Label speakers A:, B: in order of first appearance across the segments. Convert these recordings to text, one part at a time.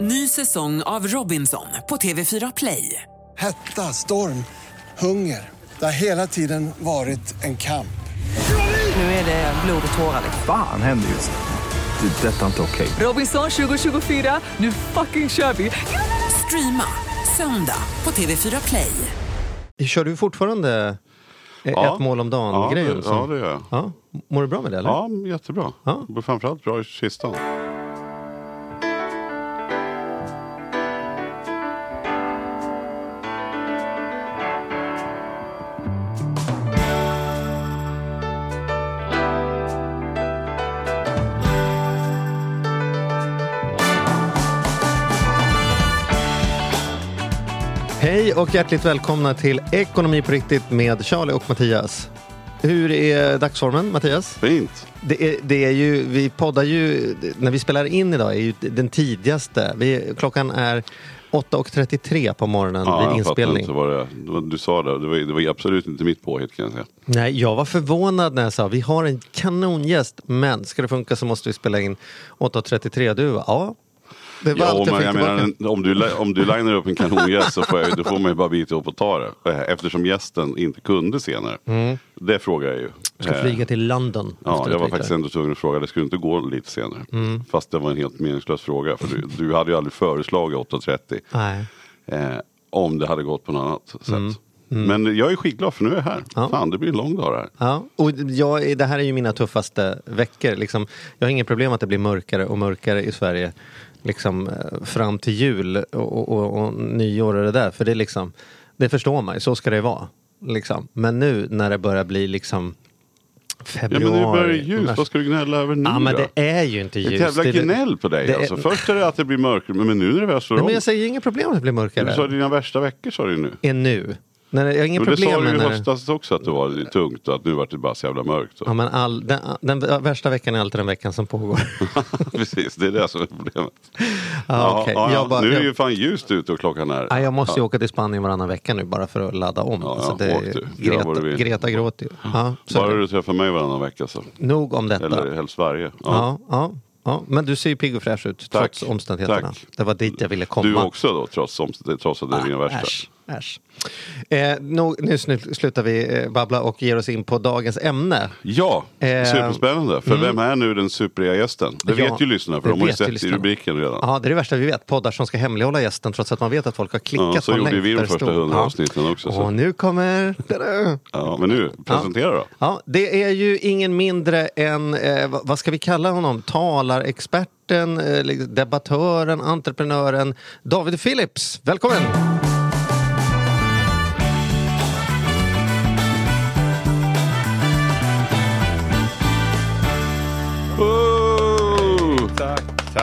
A: Ny säsong av Robinson på TV4 Play.
B: Hetta, storm, hunger. Det har hela tiden varit en kamp.
A: Nu är det blod och tårar.
C: Fan händer just nu. Det. är Detta är inte okej.
A: Robinson 2024, nu fucking kör vi! Streama söndag på TV4 Play.
D: Kör du fortfarande
E: Ja.
D: ett mål om
E: Ja,
D: dagen-grejen?
E: det,
D: som-
E: ja, det gör jag.
D: ja. Mår du bra med det? Eller?
E: Ja, jättebra.
D: Ja.
E: Ja. Framförallt bra i kistan.
D: Och hjärtligt välkomna till Ekonomi på riktigt med Charlie och Mattias. Hur är dagsformen Mattias?
E: Fint.
D: Det är, det är ju, vi poddar ju, när vi spelar in idag är ju den tidigaste. Vi, klockan är 8.33 på morgonen
E: Ja,
D: vid
E: jag fattar
D: inspelning.
E: inte vad det, du sa det. Det var, det var absolut inte mitt påhitt kan jag säga.
D: Nej, jag var förvånad när jag sa vi har en kanongäst men ska det funka så måste vi spela in 8.33. Du ja. Det var
E: Ja,
D: allt jag
E: men
D: fick
E: jag menar, om du, om du linar upp en kanongäst så får, jag, då får man ju bara bita upp och ta det. Eh, Eftersom gästen inte kunde senare. Det frågar jag ju.
D: Mm. Ska
E: Eh,
D: flyga till London.
E: Ja, jag var faktiskt ändå tvungen att fråga. Det skulle inte gå lite senare.
D: Mm.
E: Fast det var en helt meningslös fråga. För du, du hade ju aldrig föreslagit 8.30.
D: Nej.
E: Eh, om det hade gått på något annat sätt. Men jag är skitglad för nu är jag här.
D: Mm. Ja.
E: Fan, det blir en lång dag det här.
D: Ja, och jag, det här är ju mina tuffaste veckor. Liksom, jag har inget problem att det blir mörkare och mörkare i Sverige liksom, eh, fram till jul och, och, och nyår och det där. För det, är liksom, det förstår man ju, så ska det vara. Liksom. Men nu när det börjar bli liksom
E: Ja,
D: februari.
E: men nu börjar det ljus.
D: mars-
E: Vad ska du gnälla över nu
D: Ja, men
E: då?
D: det är ju inte
E: Ett
D: ljus.
E: jävla
D: Det är det-
E: gnäll på dig
D: det är-
E: alltså. Först är det att det blir mörkare, men nu när det väl slår
D: Nej,
E: om.
D: men jag säger inga problem att det blir
E: Du sa
D: mörkare.
E: dina värsta veckor sa du nu.
D: Är nu. Det, jag har inga
E: Men det
D: problem
E: sa du
D: med
E: ju i höstas också att det var tungt och att nu var det bara så jävla mörkt.
D: Ja, men all, den, den värsta veckan är alltid den veckan som pågår.
E: Precis, det är det som är problemet.
D: Ja, okej.
E: ja,
D: Jag bara-
E: nu är det ju fan ljust ute och klockan är...
D: Nej, jag måste ju
E: ja.
D: åka till Spanien varannan vecka nu bara för att ladda om.
E: Ja,
D: alltså,
E: ja,
D: det,
E: åk du. Gör
D: Greta,
E: du.
D: Greta gråter ju. Ja,
E: Bara
D: det-
E: du träffar mig varannan vecka så.
D: Nog om detta.
E: Eller helst varje. Ja.
D: ja, ja, ja. Men du ser ju pigg och fräsch ut
E: Tack.
D: trots omständigheterna.
E: Tack.
D: Det var dit jag ville komma.
E: Du också då, trots, trots att det är
D: Ah,
E: värsta.
D: Äsch, äsch. Eh, nu snu- slutar vi eh, babbla och ger oss in på dagens ämne.
E: Ja,
D: Eh,
E: superspännande. För vem är nu den superiga gästen? Det
D: Ja,
E: vet ju lyssnarna för de har ju sett i rubriken redan.
D: Ja, det är det värsta vi vet. Poddar som ska hemlighålla gästen trots att man vet att folk har klickat
E: Ja, så
D: på en
E: gjorde
D: länk
E: vi de första. 100
D: Ja.
E: avsnitten också. Så.
D: Och nu kommer...
E: Ja, men nu, presentera då.
D: Ja, det är ju ingen mindre än, eh, vad- ska vi kalla honom, talarexperten, eh, debattören, entreprenören David Phillips. Välkommen!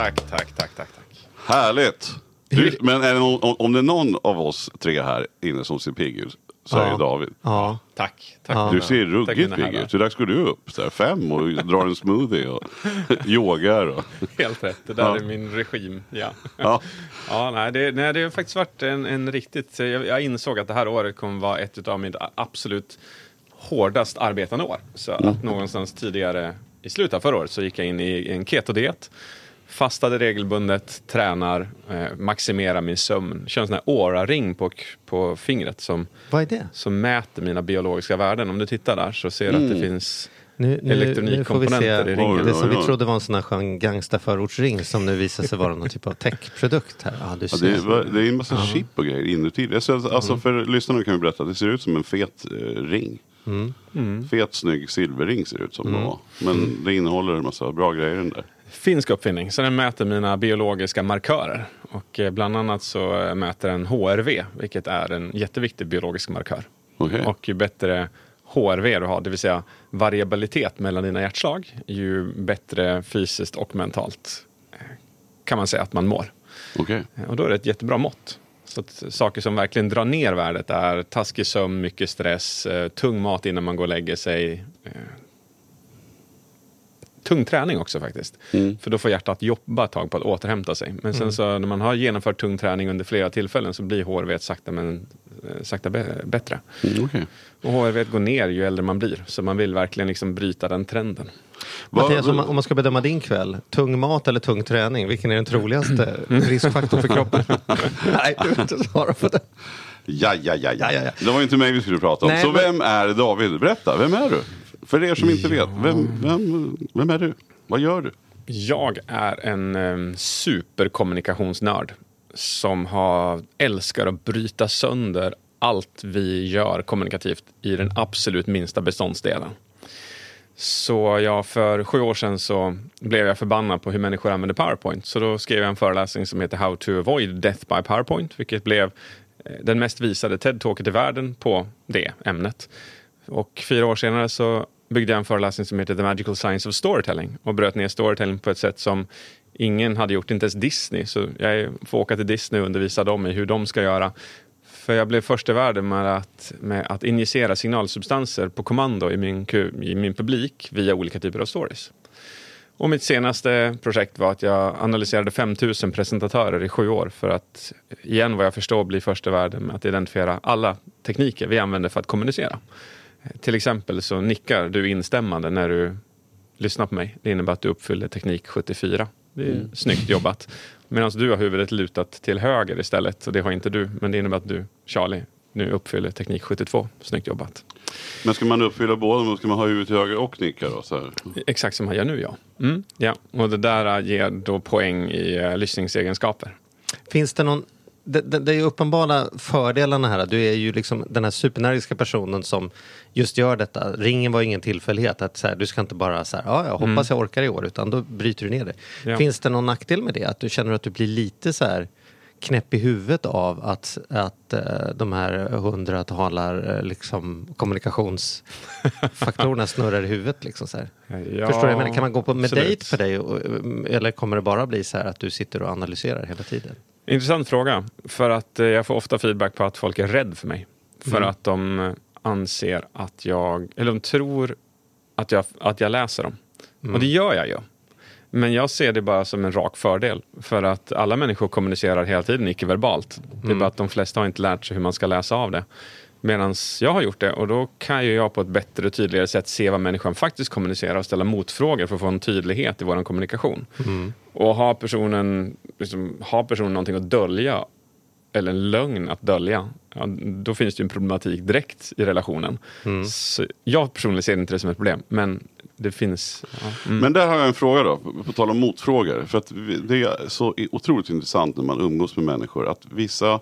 F: Tack, tack, tack, tack, tack,
E: härligt! Du, men är det någon, om- det är någon av oss tre här inne som ser pigg ut så är
D: Ja.
E: det David.
D: Ja,
F: Tack, tack.
D: Ja.
E: Du ser ruggigt pigg ut. Hur dags går du upp? Så här, fem och drar en smoothie och yogar. Och,
F: Helt rätt, det där
E: Ja.
F: är min regim. Ja,
E: ja.
F: ja nej, det, nej, det har faktiskt varit en, en riktigt... Jag, jag insåg att det här året kommer vara ett av mina absolut hårdast arbetande år. Så att någonstans tidigare i slutet av förra året så gick jag in i en ketodiet. Fastade regelbundet, tränar, eh, maximerar min sömn. Kör en sån här Oura-ring på, på fingret som,
D: vad är det?
F: som mäter mina biologiska värden. Om du tittar där så ser du att det finns
D: Nu, nu, nu får vi
F: elektronikkomponenter
D: se.
F: i ringen.
D: Det som vi trodde var en sån här skön gangsterförortsring som nu visar sig vara någon typ av techprodukt här. Du
E: Ja, det, är, det är en massa chip och grejer inuti. Ser, alltså
D: Mm.
E: för lyssnarna kan vi berätta att det ser ut som en fet eh, ring.
D: Mm.
E: Fet snygg silverring ser det ut som det var. Men det innehåller en massa bra grejer den där.
F: Finsk uppfinning, så den mäter mina biologiska markörer. Och eh, bland annat så eh, mäter den HRV, vilket är en jätteviktig biologisk markör.
E: Okej.
F: Och ju bättre HRV du har, det vill säga variabilitet mellan dina hjärtslag, ju bättre fysiskt och mentalt eh, kan man säga att man mår. Eh, Och då är det ett jättebra mått. Så saker som verkligen drar ner värdet är taskig sömn, mycket stress, tung mat innan man går och lägger sig. Tung träning också faktiskt. För då får hjärtat jobba ett tag på att återhämta sig. Men sen så när man har genomfört tung träning under flera tillfällen så blir HRV sakta men eh, sakta bättre.
E: Mm, okej.
F: Och HRV går ner ju äldre man blir. Så man vill verkligen liksom bryta den trenden.
D: Mattias, om man, om man ska bedöma din kväll, tung mat eller tung träning, vilken är den troligaste riskfaktorn för kroppen? Nej, du vill inte svara på det.
E: Ja, ja, ja, ja.
D: Ja, ja, ja.
E: Det var ju inte mig vi skulle prata om.
D: Nej,
E: så
D: men-
E: vem är David? Berätta, vem är du? För er som inte vet, vem, vem, vem är du? Vad gör du?
F: Jag är en um, superkommunikationsnörd som har, älskar att bryta sönder allt vi gör kommunikativt i den absolut minsta beståndsdelen. Så jag, för sju år sedan så blev jag förbannad på hur människor använder PowerPoint. Så då skrev jag en föreläsning som heter How to avoid death by PowerPoint, vilket blev eh, den mest visade TED-talket i världen på det ämnet. Och fyra år senare så byggde jag en föreläsning som heter The Magical Science of Storytelling och bröt ner storytelling på ett sätt som ingen hade gjort, inte ens Disney. Så jag får åka till Disney och undervisa dem i hur de ska göra. För jag blev först i världen med att, med att injicera signalsubstanser på kommando i min, i min publik via olika typer av stories. Och mitt senaste projekt var att jag analyserade 5000 presentatörer i sju år för att, igen vad jag förstår, bli först i världen med att identifiera alla tekniker vi använder för att kommunicera. Till exempel så nickar du instämmande när du lyssnar på mig. Det innebär att du uppfyller teknik 74. Det är snyggt jobbat. Medan du har huvudet lutat till höger istället, och det har inte du. Men det innebär att du, Charlie, nu uppfyller teknik 72. Snyggt jobbat.
E: Men ska man uppfylla båda, då ska man ha huvudet till höger och nicka då? Så här.
F: Exakt som han gör nu, ja. Mm, ja. Och det där ger då poäng i uh, lyssningsegenskaper.
D: Finns det någon... Det, det, det är ju uppenbara fördelarna här. Du är ju liksom den här superenergiska personen som just gör detta. Ringen var ingen tillfällighet. Att så här, du ska inte bara så här, ja, jag hoppas jag orkar i år, utan då bryter du ner det.
F: Ja.
D: Finns det någon nackdel med det? Att du känner att du blir lite så här knäpp i huvudet av att, att eh, de här hundra talar eh, liksom kommunikationsfaktorerna snurrar i huvudet liksom så här.
F: Ja,
D: Förstår du? kan man gå på med
F: absolut.
D: dejt för dig? Och, eller kommer det bara bli så här att du sitter och analyserar hela tiden?
F: Intressant fråga. För att eh, jag får ofta feedback på att folk är rädda för mig. För
D: Mm.
F: att de eh, anser att jag, eller de tror att jag, att jag läser dem.
D: Mm.
F: Och det gör jag ju. Men jag ser det bara som en rak fördel. För att alla människor kommunicerar hela tiden icke-verbalt. Det
D: Mm.
F: är bara att de flesta har inte lärt sig hur man ska läsa av det. Medan jag har gjort det och då kan ju jag på ett bättre och tydligare sätt se vad människan faktiskt kommunicerar och ställa motfrågor för att få en tydlighet i vår kommunikation. Och har personen, liksom, har personen någonting att dölja eller en lögn att dölja, ja, då finns det ju en problematik direkt i relationen. Så jag personligen ser inte det som ett problem, men det finns... Ja, mm.
E: Men där har jag en fråga då, på tal om motfrågor. För att det är så otroligt intressant när man umgås med människor. Att vissa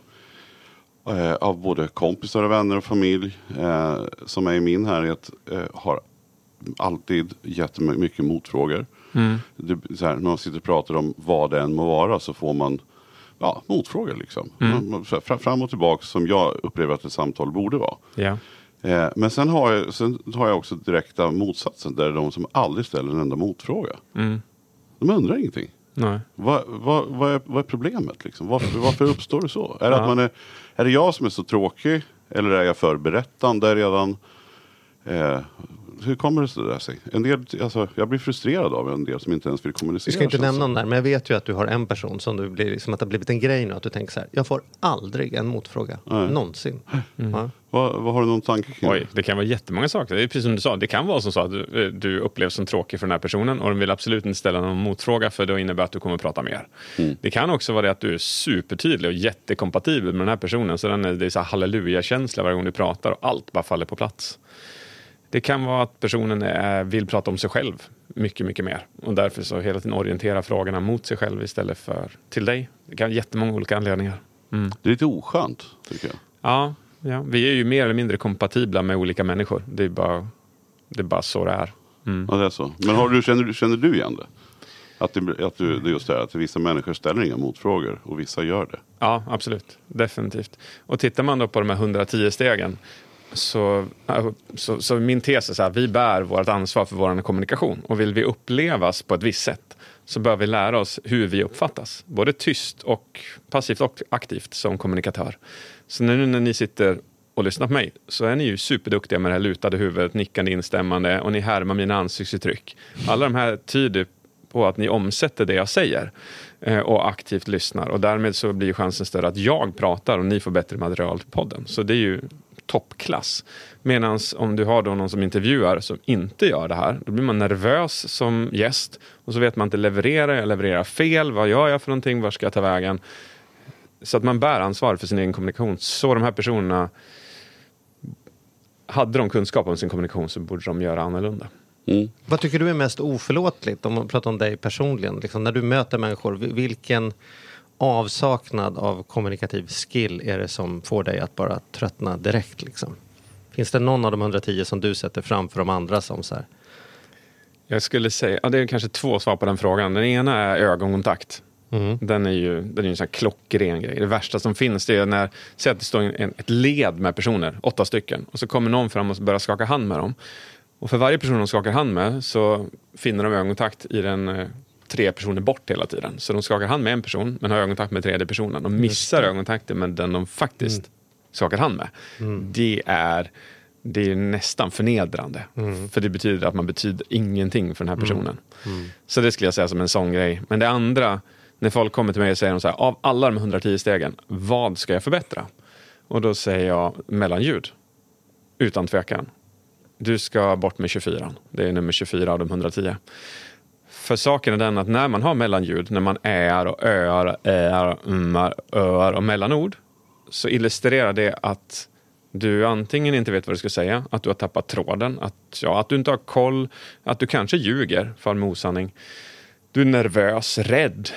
E: av både kompisar och vänner och familj eh, som är i min härhet eh, har alltid jättemycket motfrågor. Det, så här, när man sitter och pratar om vad det än må vara så får man ja, motfrågor. Liksom. Så här, fra- Fram och tillbaka som jag upplever att ett samtal borde vara.
F: ja.
E: Eh, men sen har, jag, sen har jag också direkta motsatsen. Där det är de som aldrig ställer en enda motfråga.
F: Mm.
E: De undrar ingenting.
F: Nej.
E: Vad, vad, vad, är, vad är problemet? Liksom? Varför, varför uppstår det så? Är det, att man är, är det jag som är så tråkig? Eller är jag för berättande redan? Eh, hur kommer det sig- där sig? En del, alltså, jag blir frustrerad av en del som inte ens vill kommunicera.
D: Vi ska inte nämna dem där, men jag vet ju att du har en person som du blir, som att det har blivit en grej nu. Att du tänker så här, jag får aldrig en motfråga.
E: Nej.
D: Någonsin. Ja.
E: Vad, vad har du någon tanke kring
F: Oj, det kan vara jättemånga saker. Det är precis som du sa, det kan vara som så att du, du upplevs som tråkig för den här personen och de vill absolut inte ställa någon motfråga för det innebär att du kommer att prata mer. Det kan också vara det att du är supertydlig och jättekompatibel med den här personen så den är, det är så här halleluja-känsla varje gång du pratar och allt bara faller på plats. Det kan vara att personen är, vill prata om sig själv mycket, mycket mer och därför så hela tiden orientera frågorna mot sig själv istället för till dig. Det kan vara jättemånga olika anledningar.
E: Det är lite oskönt, tycker jag.
F: Ja, ja, vi är ju mer eller mindre kompatibla med olika människor. Det är bara, det är bara så det är. Mm.
E: Ja, det är så. Men har du, känner, du- känner du igen det? Att det, att du, det är just det här, att vissa människor ställer inga motfrågor och vissa gör det.
F: Ja, absolut. Definitivt. Och tittar man då på de här 110 stegen så, så, så min tes är så här, vi bär vårt ansvar för vår kommunikation och vill vi upplevas på ett visst sätt så bör vi lära oss hur vi uppfattas, både tyst och passivt och aktivt som kommunikatör. Så nu när ni sitter och lyssnar på mig så är ni ju superduktiga med det här lutade huvudet, nickande instämmande och ni härmar mina ansiktsuttryck. Alla de här tyder på att ni omsätter det jag säger eh, och aktivt lyssnar. Och därmed så blir chansen större att jag pratar och ni får bättre material till podden. Så det är ju toppklass. Medan om du har då någon som intervjuar som inte gör det här, då blir man nervös som gäst och så vet man inte, levererar jag, levererar fel, vad gör jag för någonting, var ska jag ta vägen? Så att man bär ansvar för sin egen kommunikation. Så de här personerna, hade de kunskap om sin kommunikation så borde de göra annorlunda.
E: Mm.
D: Vad tycker du är mest oförlåtligt om man pratar om dig personligen? Liksom, när du möter människor, vi- vilken avsaknad av kommunikativ skill är det som får dig att bara tröttna direkt? Liksom? Finns det någon av de 110 som du sätter framför de andra som så här?
F: Jag skulle säga, ja, det är kanske två svar på den frågan. Den ena är ögonkontakt.
D: Mm.
F: Den är ju, den är en sån här klockren grej. Det värsta som finns det är när, säg att det står en, ett led med personer, åtta stycken, och så kommer någon fram och börjar skaka hand med dem. Och för varje person de skakar hand med så finner de ögonkontakt i den eh, tre personer bort hela tiden. Så de skakar hand med en person men har ögonkontakt med tredje personen. De missar ögonkontakten med den de faktiskt skakar hand med. Det är det är nästan förnedrande. För det betyder att man betyder ingenting för den här personen. Så det skulle jag säga som en sån grej. Men det andra, när folk kommer till mig och säger de så här, av alla de 110 stegen, vad ska jag förbättra? Och då säger jag mellanljud. Utan tvekan. Du ska bort med 24. Det är nummer 24 av de 110. För saken är den att när man har mellanljud, när man är och öar, är, ummar, öar och mellanord, så illustrerar det att du antingen inte vet vad du ska säga, att du har tappat tråden, att, ja, att du inte har koll, att du kanske ljuger, far med osanning. Du är nervös, rädd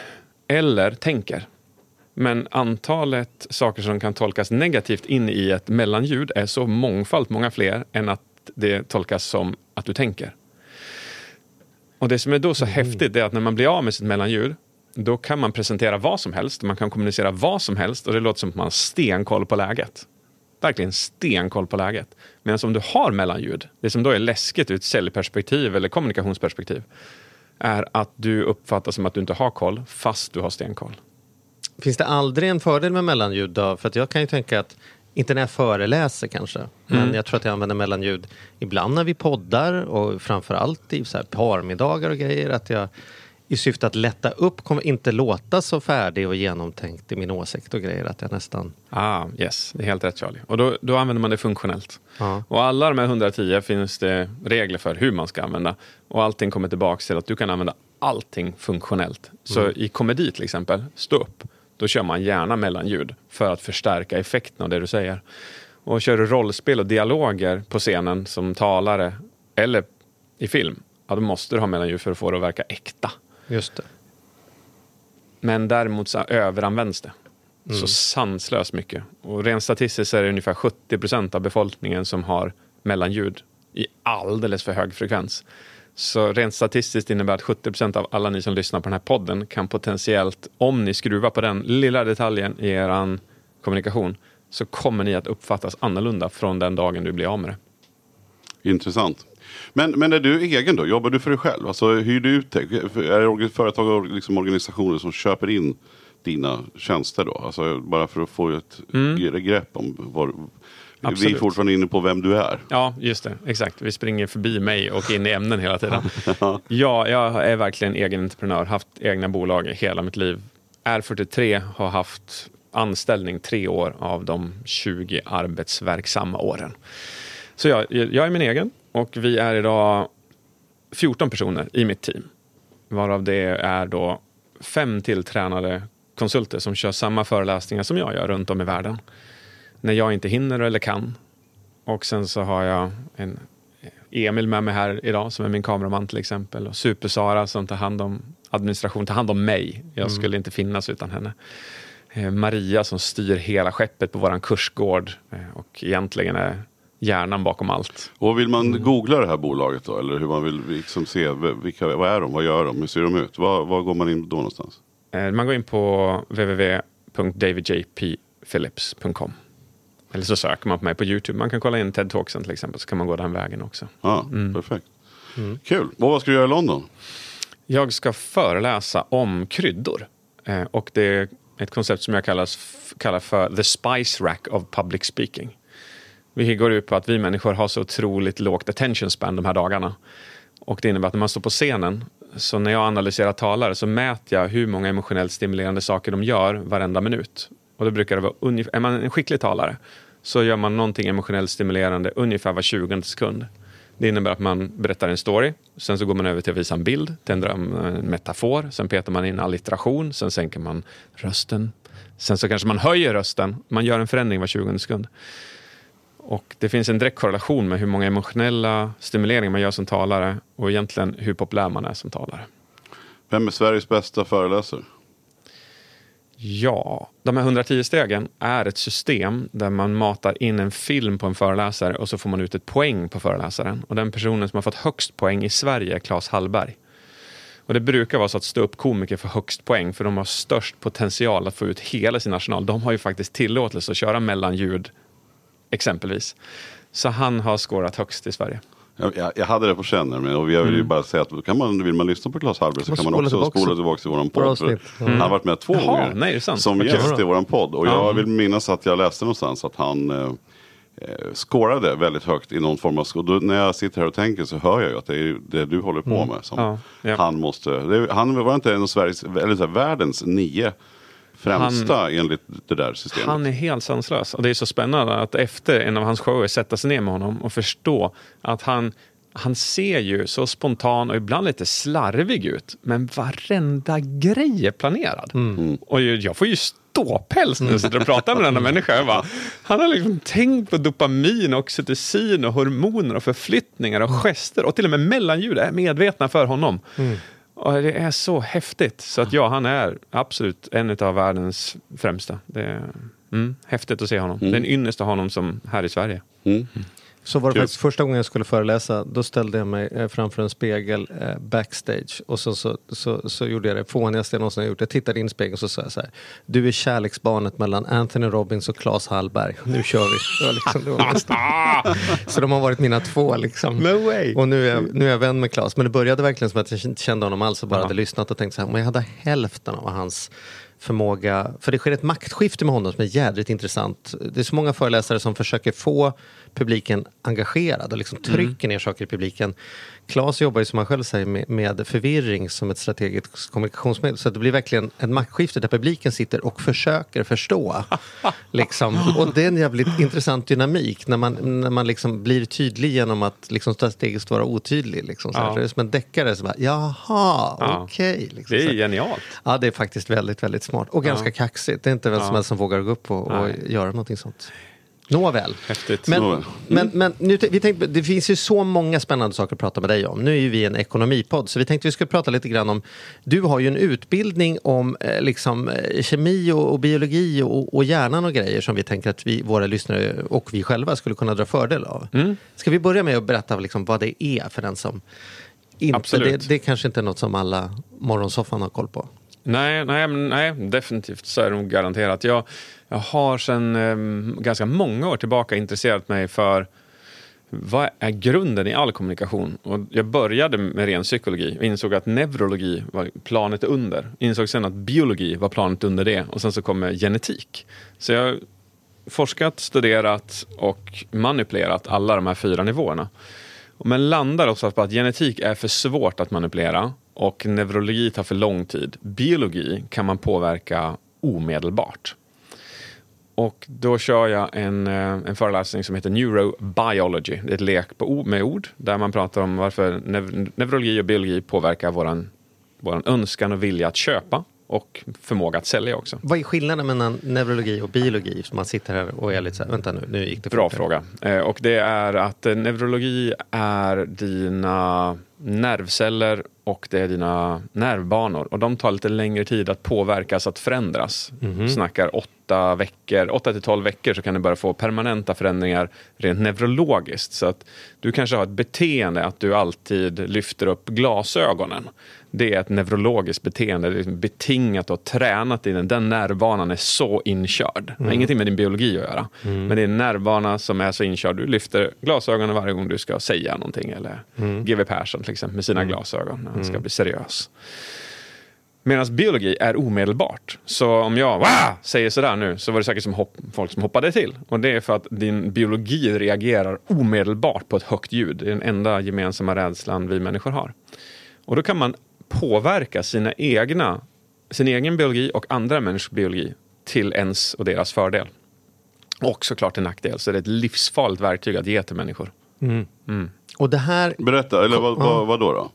F: eller tänker. Men antalet saker som kan tolkas negativt in i ett mellanljud är så mångfalt många fler än att det tolkas som att du tänker. Och det som är då så häftigt är att när man blir av med sitt mellanljud då kan man presentera vad som helst, man kan kommunicera vad som helst och det låter som att man har stenkoll på läget. Verkligen stenkoll på läget. Medan om du har mellanljud, det som då är läskigt ur ett säljperspektiv eller kommunikationsperspektiv, är att du uppfattas som att du inte har koll fast du har stenkoll.
D: Finns det aldrig en fördel med mellanljud då? För att jag kan ju tänka att, inte när jag föreläser kanske, men jag tror att jag använder mellanljud ibland när vi poddar och framförallt i så här parmiddagar och grejer. Att jag i syfte att lätta upp kommer inte låta så färdig och genomtänkt i min åsikt och grejer. Att jag nästan...
F: Ah, yes, det är helt rätt Charlie. Och då, då använder man det funktionellt.
D: Ja.
F: Och alla de här 110 finns det regler för hur man ska använda. Och allting kommer tillbaka till att du kan använda allting funktionellt. Så i komedi till exempel, stå upp. Då kör man gärna mellanljud för att förstärka effekten av det du säger. Och kör du rollspel och dialoger på scenen som talare eller i film, ja, då måste du ha mellanljud för att få det att verka äkta.
D: Just det.
F: Men däremot så överanvänds det. Så sanslöst mycket. Och rent statistiskt är det ungefär 70% av befolkningen som har mellanljud i alldeles för hög frekvens. Så rent statistiskt innebär att 70% av alla ni som lyssnar på den här podden kan potentiellt, om ni skruvar på den lilla detaljen i er kommunikation, så kommer ni att uppfattas annorlunda från den dagen du blir av med det.
E: Intressant. Men, men är du egen då? Jobbar du för dig själv? Alltså hyr du ut dig? Är det företag och liksom organisationer som köper in dina tjänster då? Alltså bara för att få ett gre- grepp om vad... Vi är
F: Absolut.
E: fortfarande inne på vem du är.
F: Ja, just det. Exakt. Vi springer förbi mig och in i ämnen hela tiden. ja, jag är verkligen egen entreprenör. Haft egna bolag hela mitt liv. R43 har haft anställning tre år av de 20 arbetsverksamma åren. Så jag, jag är min egen och vi är idag 14 personer i mitt team. Varav det är då fem tilltränade konsulter som kör samma föreläsningar som jag gör runt om i världen. När jag inte hinner eller kan. Och sen så har jag en Emil med mig här idag som är min kameraman till exempel. Och Super-Sara som tar hand om administration, tar hand om mig. Jag skulle inte finnas utan henne. Eh, Maria som styr hela skeppet på våran kursgård eh, och egentligen är hjärnan bakom allt.
E: Och vill man googla det här bolaget då? Eller hur man vill liksom se vilka, vad är de? Vad gör de? Hur ser de ut? Var, var går man in då någonstans?
F: Eh, Man går in på www.davidjpphillips.com Eller så söker man på mig på YouTube. Man kan kolla in TED Talksen till exempel, så kan man gå den vägen också.
E: Ja, perfekt. Kul. Och vad ska du göra i London?
F: Jag ska föreläsa om kryddor. Eh, och det är ett koncept som jag kallas, kallar för the spice rack of public speaking. Vi går ut på att vi människor har så otroligt lågt attention span de här dagarna. Och det innebär att när man står på scenen så när jag analyserar talare så mäter jag hur många emotionellt stimulerande saker de gör varenda minut. Och då brukar det vara ungefär, är man en skicklig talare så gör man någonting emotionellt stimulerande ungefär var 20 sekund. Det innebär att man berättar en story, sen så går man över till att visa en bild, till en, dröm, en metafor, sen petar man in allitteration, sen sänker man rösten. Sen så kanske man höjer rösten, man gör en förändring var 20 sekund. Och det finns en direkt korrelation med hur många emotionella stimuleringar man gör som talare och egentligen hur populär man är som talare.
E: Vem är Sveriges bästa föreläsare?
F: Ja, de här 110 stegen är ett system där man matar in en film på en föreläsare och så får man ut ett poäng på föreläsaren. Och den personen som har fått högst poäng i Sverige är Claes Hallberg. Och det brukar vara så att stå upp komiker får högst poäng för de har störst potential att få ut hela sin arsenal. De har ju faktiskt tillåtelse att köra mellanljud exempelvis. Så han har skårat högst i Sverige.
E: Jag, jag, jag hade det på känn men och jag vill ju bara säga att kan man, vill man lyssna på Claes Hallberg så kan man också spola tillbaka till våran
D: Bra
E: podd. För
D: avsnitt.
E: Han har varit med två
F: Jaha,
E: gånger
F: nej,
E: som
F: Okej.
E: gäst i våran podd. Och jag
F: Ja.
E: vill minnas att jag läste någonstans att han eh, eh, skårade väldigt högt i någon form av. Då, när jag sitter här och tänker så hör jag ju att det är det du håller på med. Som
F: Ja, ja.
E: Han måste, det, han var inte en av Sveriges, eller så här, världens nio främsta enligt det där systemet.
F: Han är helt sanslös. Och det är så spännande att efter en av hans shower sätta sig ner med honom och förstå att han han ser ju så spontan och ibland lite slarvig ut, men varenda grej är planerad. Och ju- jag får ju ståpäls när jag sitter och pratar med den här människan. Jag bara, han har liksom tänkt på dopamin, oxytocin, och hormoner och förflyttningar och gester och till och med mellanljud är medvetna för honom. Och det är så häftigt. Så att ja, han är absolut en av världens främsta. Det är mm, häftigt att se honom. Det är en ynnest att ha honom som här i Sverige.
E: Mm.
D: Så var det faktiskt första gången jag skulle föreläsa, då ställde jag mig eh, framför en spegel eh, backstage och så, så, så, så gjorde jag det fånigaste jag någonsin har gjort. Jag tittade in i spegeln och så sa jag så här, du är kärleksbarnet mellan Anthony Robbins och Claes Hallberg. Nu kör vi. Det liksom, det var så de har varit mina två liksom.
F: No way.
D: Och nu är, jag, nu är jag vän med Claes. Men det började verkligen som att jag inte kände honom alls och bara
F: Ja.
D: hade lyssnat och tänkt så här, om jag hade hälften av hans förmåga, för det sker ett maktskifte med honom som är jädrigt intressant. Det är så många föreläsare som försöker få publiken engagerad och liksom trycker ner saker i publiken. Claes jobbar ju som han själv säger med, med förvirring som ett strategiskt kommunikationsmedel. Så det blir verkligen ett maktskifte där publiken sitter och försöker förstå. liksom. Och det är en jävligt intressant dynamik när man, när man liksom blir tydlig genom att liksom strategiskt vara otydlig. Liksom, så.
F: Ja.
D: Så det är som en deckare som bara, jaha,
F: Ja.
D: okej. liksom,
F: Det är genialt.
D: Ja, det är faktiskt väldigt, väldigt smart. Och ganska kaxigt. Det är inte vem som
F: Ja.
D: helst som vågar gå upp och, och göra någonting sånt. Nåväl.
F: Häftigt.
D: Men,
E: Nåväl.
D: men, men nu, vi tänkte, det finns ju så många spännande saker att prata med dig om. Nu är ju vi en ekonomipodd, så vi tänkte vi skulle prata lite grann om... Du har ju en utbildning om eh, liksom, eh, kemi och, och biologi och, och hjärnan och grejer som vi tänker att vi, våra lyssnare och vi själva skulle kunna dra fördel av.
F: Mm.
D: Ska vi börja med att berätta liksom, vad det är för den som... Inte,
F: Absolut.
D: det, det kanske inte är något som alla morgonsoffan har koll på.
F: Nej, nej, men nej, definitivt så är det nog garanterat. Jag, jag har sedan eh, ganska många år tillbaka intresserat mig för vad är grunden i all kommunikation? Och jag började med ren psykologi och insåg att neurologi var planet under. Insåg sen att biologi var planet under det och sen så kommer genetik. Så jag har forskat, studerat och manipulerat alla de här fyra nivåerna. Men landar också på att genetik är för svårt att manipulera och neurologi tar för lång tid. Biologi kan man påverka omedelbart. Och då kör jag en, eh, en föreläsning som heter Neurobiology. Det är ett lek på, med ord där man pratar om varför neur- neurologi och biologi påverkar våran, våran önskan och vilja att köpa och förmåga att sälja också.
D: Vad är skillnaden mellan neurologi och biologi? Så man sitter här och är lite så här, vänta nu, nu gick det
F: Bra
D: fort här."
F: fråga. Eh, och det är att eh, neurologi är dina nervceller och det är dina nervbanor. Och de tar lite längre tid att påverkas, att förändras. Snackar åtta veckor, åtta till tolv veckor så kan du börja få permanenta förändringar rent neurologiskt. Så att du kanske har ett beteende att du alltid lyfter upp glasögonen. Det är ett neurologiskt beteende, det är liksom betingat och tränat i den. Den nervbanan är så inkörd. Det har ingenting med din biologi att göra. Men det är en nervbana som är så inkörd. Du lyfter glasögonen varje gång du ska säga någonting. Eller GW Persson till exempel med sina glasögon när han ska bli seriös. Medan biologi är omedelbart. Så om jag Wah! säger sådär nu så var det säkert som hopp, folk som hoppade till. Och det är för att din biologi reagerar omedelbart på ett högt ljud. Det är den enda gemensamma rädslan vi människor har. Och då kan man påverka sina egna, sin egen biologi och andra människors biologi till ens och deras fördel. Och såklart en nackdel, så det är ett livsfarligt verktyg att ge till människor.
D: Och det här,
E: Berätta, eller vad, vad, vad då? då?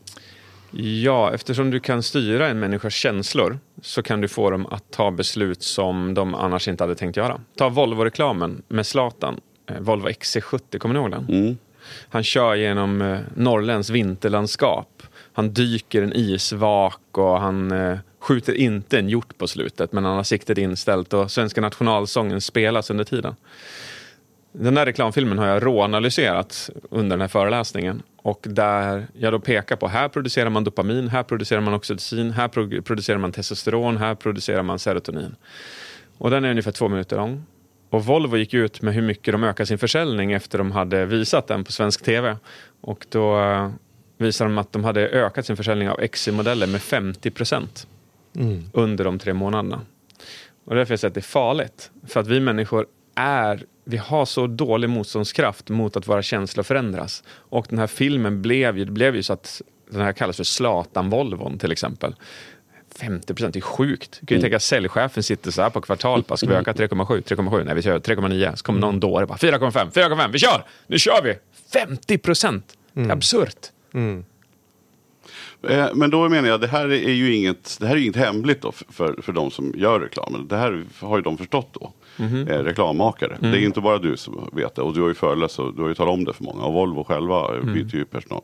F: Ja, eftersom du kan styra en människas känslor så kan du få dem att ta beslut som de annars inte hade tänkt göra. Ta Volvo-reklamen med Zlatan, eh, Volvo XC70, kommer ni ihåg den? Han kör genom eh, Norrlands vinterlandskap. Han dyker en isvak och han eh, skjuter inte en hjort på slutet men han har siktet inställt och svenska nationalsången spelas under tiden. Den där reklamfilmen har jag råanalyserat under den här föreläsningen. Och där jag då pekar på, här producerar man dopamin, här producerar man oxytocin, här pro- producerar man testosteron, här producerar man serotonin. Och den är ungefär två minuter lång. Och Volvo gick ut med hur mycket de ökade sin försäljning efter de hade visat den på svensk tv. Och då eh, visade de att de hade ökat sin försäljning av XC-modeller med 50 procent under de tre månaderna. Och därför jag sett att det är farligt. För att vi människor är, vi har så dålig motståndskraft mot att våra känslor förändras. Och den här filmen blev ju, blev ju så att den här kallas för Zlatan-Volvon till exempel. 50 procent, det är sjukt. Du kan ju tänka att säljchefen sitter så här på kvartalpass, ska vi öka 3,7, 3,7, nej vi kör 3,9. Så kommer någon dåre bara 4,5, 4,5, vi kör! Nu kör vi! 50 procent! Är absurt.
E: Eh, Men då menar jag, det här är ju inget, det här är inget hemligt då för- för, de som gör reklamen. Det här har ju de förstått då.
F: Mhm.
E: Eh, reklammakare.
F: Mm.
E: Det är inte bara du som vet det. Och du har ju föreläst och du har ju talat om det för många. Och Volvo själva
F: Mm.
E: byter ju personal.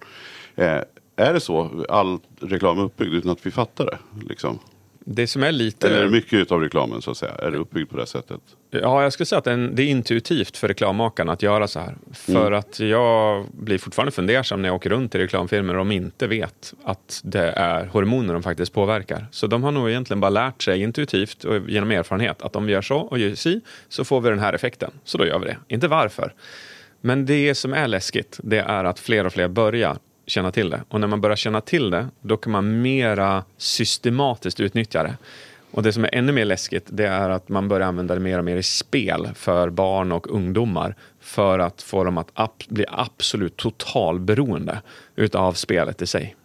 E: Eh, är det så all reklam är uppbyggd utan att vi fattar det? Liksom?
F: Det som är lite...
E: Eller är det mycket av reklamen så att säga? Är det uppbyggd på det sättet?
F: Ja, jag skulle säga att det är intuitivt för reklammakarna att göra så här. För
E: Mm.
F: att jag blir fortfarande fundersam när jag åker runt i reklamfilmer och de inte vet att det är hormoner de faktiskt påverkar. Så de har nog egentligen bara lärt sig intuitivt och genom erfarenhet att om vi gör så och gör si så får vi den här effekten. Så då gör vi det. Inte varför. Men det som är läskigt, det är att fler och fler börjar känna till det. Och när man börjar känna till det, då kan man mera systematiskt utnyttja det. Och det som är ännu mer läskigt, det är att man börjar använda det mer och mer i spel för barn och ungdomar. För att få dem att ab- bli absolut totalberoende utav spelet i sig.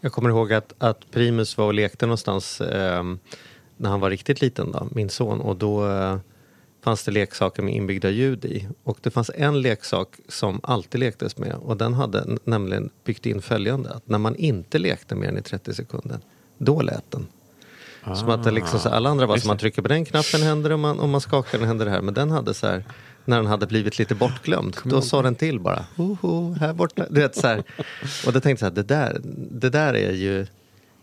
D: jag kommer ihåg att, att Primus var och lekte någonstans eh, när han var riktigt liten, då, min son. Och då eh, fanns det leksaker med inbyggda ljud i. Och det fanns en leksak som alltid lektes med och den hade n- nämligen byggt in följande. Att när man inte lekte mer än i 30 sekunder, då lät den. Som att det liksom, så alla andra var som man trycker på den knappen händer det, om man, om man skakar den händer det här. Men den hade så här, när den hade blivit lite bortglömd, då sa den till bara. Hoho, här borta. Du vet, så här. Och då tänkte jag det där, det där är ju...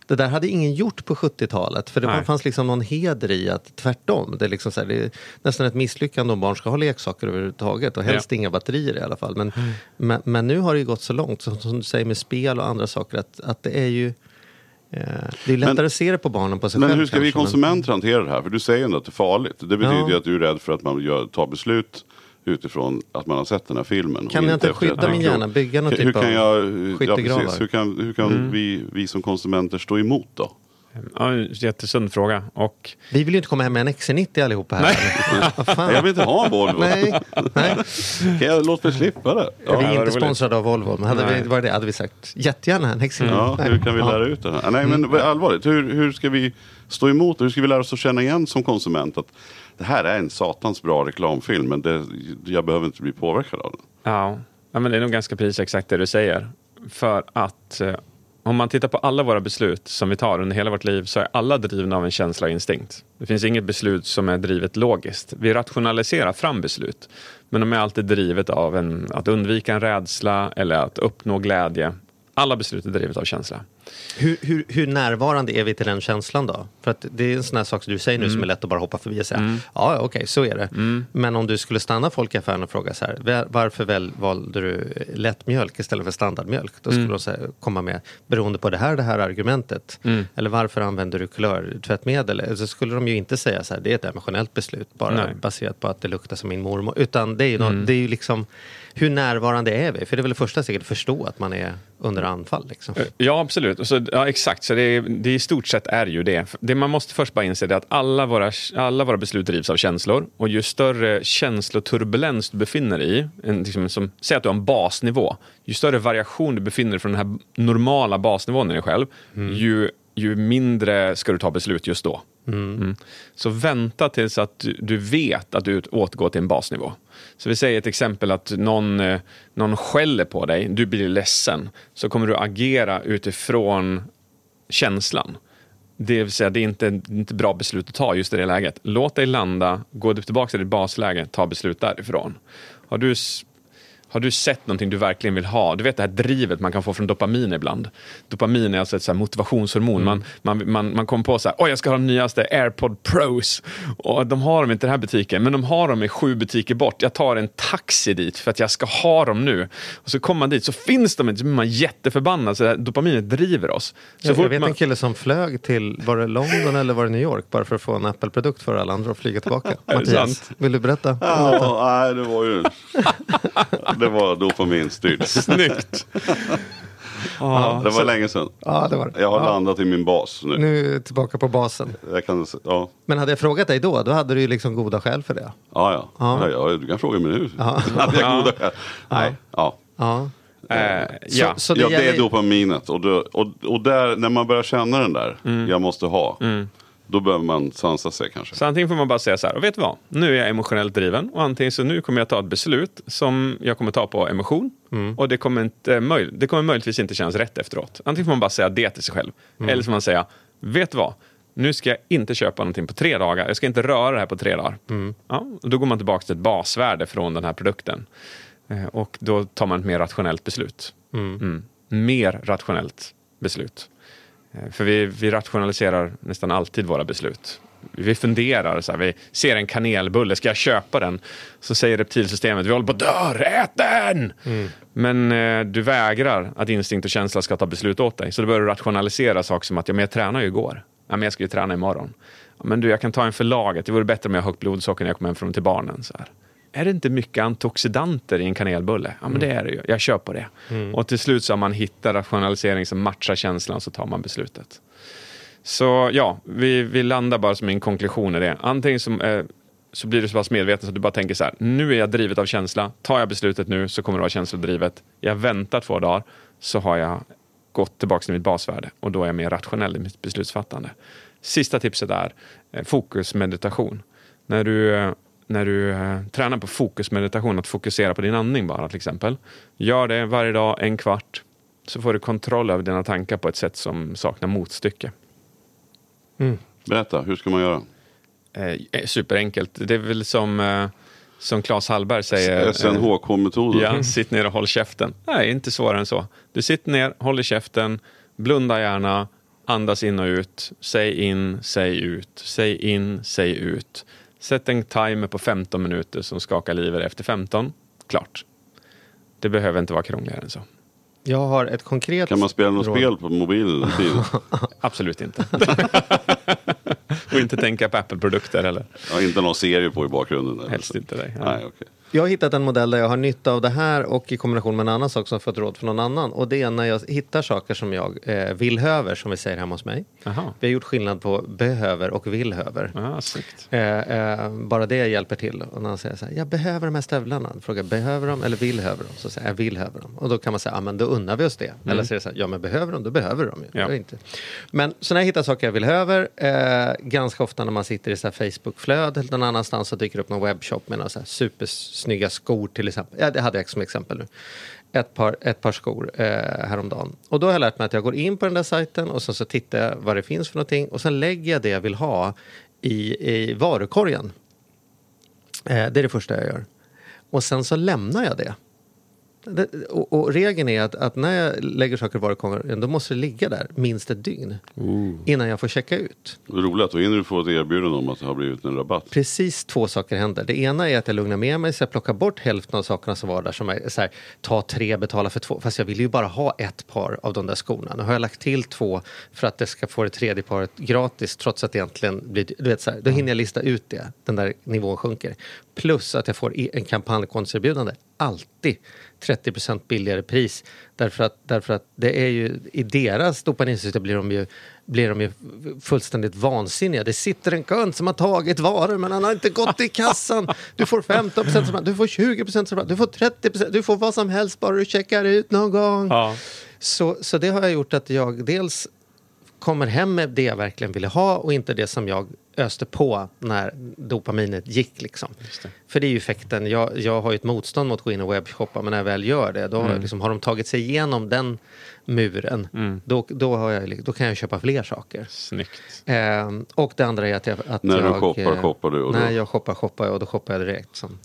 D: Det där hade ingen gjort på 70-talet. För det
F: Nej.
D: fanns liksom någon heder i att tvärtom. Det är, liksom här, det är nästan ett misslyckande om barn ska ha leksaker överhuvudtaget. Och helst inga batterier i alla fall. Men, men, men nu har det ju gått så långt, som, som du säger med spel och andra saker, att, att det är ju... Eh, det är lättare
E: Men-
D: att se det på barnen på sig
E: Men
D: själv.
E: hur ska vi
D: kanske, men-
E: konsumenter hantera det här? För du säger ändå att det är farligt. Det betyder
D: Ja.
E: ju att du är rädd för att man gör, tar beslut utifrån att man har sett den här filmen.
D: Kan jag inte skydda min hjärna? Bygga någon
E: hur
D: typ
E: kan
D: av
E: jag, ja,
D: skyttegravar?
E: precis. Hur kan, hur kan
F: Mm.
E: vi, vi som konsumenter stå emot då?
F: Ja, en jättesund fråga. Och
D: Vi vill ju inte komma hem med en XC90 allihopa här. Fan?
E: Nej, jag vill inte ha en Volvo.
D: Nej, nej.
E: Jag, låt mig slippa det.
D: vi
F: Ja,
D: är
F: vad
D: inte sponsrade av Volvo, men hade
F: Nej.
D: vi varit det hade vi sagt jättegärna en XC90.
E: Ja,
D: Nej.
E: hur kan vi
D: Ja.
E: lära ut det här? Nej men vad- allvarligt, hur, hur ska vi stå emot det? Hur ska vi lära oss att känna igen som konsument att det här är en satans bra reklamfilm men det, jag behöver inte bli påverkad av den.
F: Ja, ja men det är nog ganska precis exakt det du säger. För att eh, om man tittar på alla våra beslut som vi tar under hela vårt liv så är alla drivna av en känsla och instinkt. Det finns inget beslut som är drivet logiskt. Vi rationaliserar fram beslut. Men de är alltid drivet av en, att undvika en rädsla eller att uppnå glädje. Alla beslut är drivet av känsla.
D: Hur, hur, hur närvarande är vi till den känslan då? För att det är en sån här sak som du säger nu
F: Mm.
D: som är lätt att bara hoppa förbi och säga ja, ja, okej, så är det. Men om du skulle stanna folk i affären och fråga så här, "Va- varför väl valde du lättmjölk istället för standardmjölk? Då
F: Mm.
D: skulle de säga, komma med, beroende på det här det här argumentet.
F: Mm.
D: Eller varför använder du kulörtvättmedel? Så skulle de ju inte säga så här, det är ett emotionellt beslut bara
F: Nej. Mm.
D: baserat på att det luktar som min mormor. Utan det är ju, nå- det är ju liksom, hur närvarande är vi? För det är väl det första steget, förstå att man är under anfall. Liksom.
F: Ja, absolut. Absolut. Så, ja, exakt. Så det, det i stort sett är ju det. Det man måste först bara inse är att alla våra, alla våra beslut drivs av känslor. Och ju större känsloturbulens du befinner dig i, en, liksom, som, säg att du har en basnivå, ju större variation du befinner dig från den här normala basnivån i dig själv, ju, ju mindre ska du ta beslut just då. Mm. Så vänta tills att du, du vet att du återgår till en basnivå. Så vi säger ett exempel att någon, eh, någon skäller på dig, du blir ledsen, så kommer du agera utifrån känslan. Det vill säga, det är inte ett bra beslut att ta just i det läget. Låt dig landa, gå tillbaka till ditt basläge, ta beslut därifrån. Har du har du sett någonting du verkligen vill ha? Du vet det här drivet man kan få från dopamin ibland. Dopamin är alltså ett så här motivationshormon. Man, man, man, man kommer på så här, åh jag ska ha de nyaste AirPod Pros. Och de har dem inte i den här butiken, men de har dem i sju butiker bort. Jag tar en taxi dit för att jag ska ha dem nu. Och så kommer man dit, så finns de inte, så blir man jätteförbannad. Så det här dopaminet driver oss. Så
D: Jag, jag vet
F: man,
D: en kille som flög till, var det London eller var det New York, bara för att få en Apple-produkt för alla andra och flyga tillbaka. Mattias, vill du berätta?
E: Ja, nej, det var ju... det var dopaminstyrt.
F: Snyggt!
E: Det var länge sedan.
D: Ja, det var det.
E: Jag har
D: ja.
E: landat i min bas nu.
D: Nu tillbaka på basen.
E: Jag kan, ja,
D: Men hade jag frågat dig då, då hade du ju liksom goda skäl för det.
E: ja, ja.
D: Ja.
E: ja. ja du kan fråga mig nu. Hade jag goda skäl?
D: Nej.
E: Ja.
D: Ja.
F: Eh,
D: Så,
F: ja.
D: så det,
E: ja, det är dopaminet. Och, då, och, och där, när man börjar känna den där,
F: Mm.
E: jag måste ha. Då behöver man sansa sig kanske.
F: Så antingen får man bara säga så här, och vet du vad? Nu är jag emotionellt driven och antingen så nu kommer jag ta ett beslut som jag kommer ta på emotion och det kommer, inte möj- det kommer möjligtvis inte kännas rätt efteråt. Antingen får man bara säga det till sig själv. Eller så får man säga, vet du vad? Nu ska jag inte köpa någonting på tre dagar. Jag ska inte röra det här på tre dagar. Ja, och då går man tillbaka till ett basvärde från den här produkten. Eh, Och då tar man ett mer rationellt beslut. Mm. Mer rationellt beslut. Eh, För vi, vi rationaliserar nästan alltid våra beslut. Vi funderar, så här, vi ser en kanelbulle, ska jag köpa den? Så säger reptilsystemet, vi håller på att dö, ät den! Men eh, du vägrar att instinkt och känsla ska ta beslut åt dig. Så då börjar du rationalisera saker som att, ja men jag tränade ju igår. Ja men jag ska ju träna imorgon. Ja, men du, jag kan ta en för laget. Det vore bättre om jag har högt blodsocker när jag kommer hem från till barnen. Så här. Är det inte mycket antioxidanter i en kanelbulle? Ja, men det är det ju. Jag kör på det. Och till slut så har man hittat rationalisering som matchar känslan, så tar man beslutet. Så ja, vi, vi landar bara som en konklusion i det. Antingen som, eh, så blir du så pass medveten så att du bara tänker så här, nu är jag drivet av känsla. Tar jag beslutet nu så kommer det vara känslodrivet. Jag väntar två dagar så har jag gått tillbaka till mitt basvärde och då är jag mer rationell i mitt beslutsfattande. Sista tipset är eh, fokusmeditation. När du, eh, när du eh, tränar på fokusmeditation, att fokusera på din andning bara till exempel. Gör det varje dag, en kvart. Så får du kontroll över dina tankar på ett sätt som saknar motstycke.
E: Berätta, hur ska man göra?
F: Eh, superenkelt. Det är väl som, eh, som Claes Hallberg säger. eh,
E: SNHK-metoden.
F: Ja, sitt ner och håll käften. Nej, inte svårare än så. Du sitter ner, håller käften, blunda gärna, andas in och ut, säg in, säg ut, säg in, säg ut. Sätt en timer på 15 minuter som skakar livet efter 15. Klart. Det behöver inte vara krångligare än så.
D: Jag har ett konkret
E: Kan man spela något
D: råd.
E: spel på mobilen?
F: Absolut inte. och inte tänka på Apple-produkter heller.
E: Ja, inte någon serie på i bakgrunden?
F: Helst
E: så.
F: inte dig.
E: Nej, okej.
D: Jag har hittat en modell där jag har nytta av det här och i kombination med en annan sak som jag fått råd från någon annan. Och det är när jag hittar saker som jag eh, vill höver, som vi säger hemma hos mig.
F: Jaha.
D: Vi har gjort skillnad på behöver och vill höver.
F: Snyggt.
D: Eh, eh, bara det hjälper till. Och när han säger så här, jag behöver de här stövlarna. Frågar, behöver de eller vill höver dem? Så säger jag, jag vill höver dem. Och då kan man säga, ja men då unnar vi oss det. Eller så är det så här, ja men behöver de, då behöver de ju.
F: Ja.
D: Inte. Men så när jag hittar saker jag vill höver, eh, ganska ofta när man sitter i så här Facebook-flöd eller någon annanstans så dyker det upp någon webbshop med några så här Snygga skor till exempel. Ja, det hade jag som exempel nu. Ett par, ett par skor eh, häromdagen. Och då har jag lärt mig att jag går in på den där sajten och sen så tittar jag vad det finns för någonting och sen lägger jag det jag vill ha i, i varukorgen. Eh, det är det första jag gör. Och sen så lämnar jag det och, och regeln är att, att när jag lägger saker i varukorgen då måste det ligga där minst ett dygn. Innan jag får checka ut.
E: Roligt, då hinner du få ett erbjudande om att det har blivit en rabatt.
D: Precis två saker händer. Det ena är att jag lugnar med mig så jag plockar bort hälften av sakerna som var där. Som är så här, ta tre, betala för två. Fast jag vill ju bara ha ett par av de där skorna. Nu har jag lagt till två för att det ska få det tredje paret gratis. Trots att det egentligen blir... Du vet, så här, då hinner jag lista ut det. Den där nivån sjunker. Plus att jag får en kampanjkonsterbjudande alltid 30% billigare pris. Därför att, därför att det är ju, i deras dopaminsystem blir de ju, blir de ju fullständigt vansinniga. Det sitter en kund som har tagit varor men han har inte gått i kassan. Du får 15% rabatt, du får 20% rabatt, du får 30%, du får vad som helst bara du checkar ut någon gång.
F: Ja.
D: Så, så det har jag gjort att jag dels kommer hem med det jag verkligen ville ha och inte det som jag öste på när dopaminet gick. Liksom. För det är ju effekten. Jag, jag har ju ett motstånd mot att gå in och webbshoppa men när jag väl gör det då
F: Mm.
D: liksom, har de tagit sig igenom den muren. Då, då, har jag, då kan jag köpa fler saker.
F: Snyggt.
D: Ehm, och det andra är att jag... Att
E: När du
D: jag,
E: shoppar,
D: eh,
E: shoppar du och då-
D: När jag shoppar, shoppar jag och då shoppar jag direkt. Som,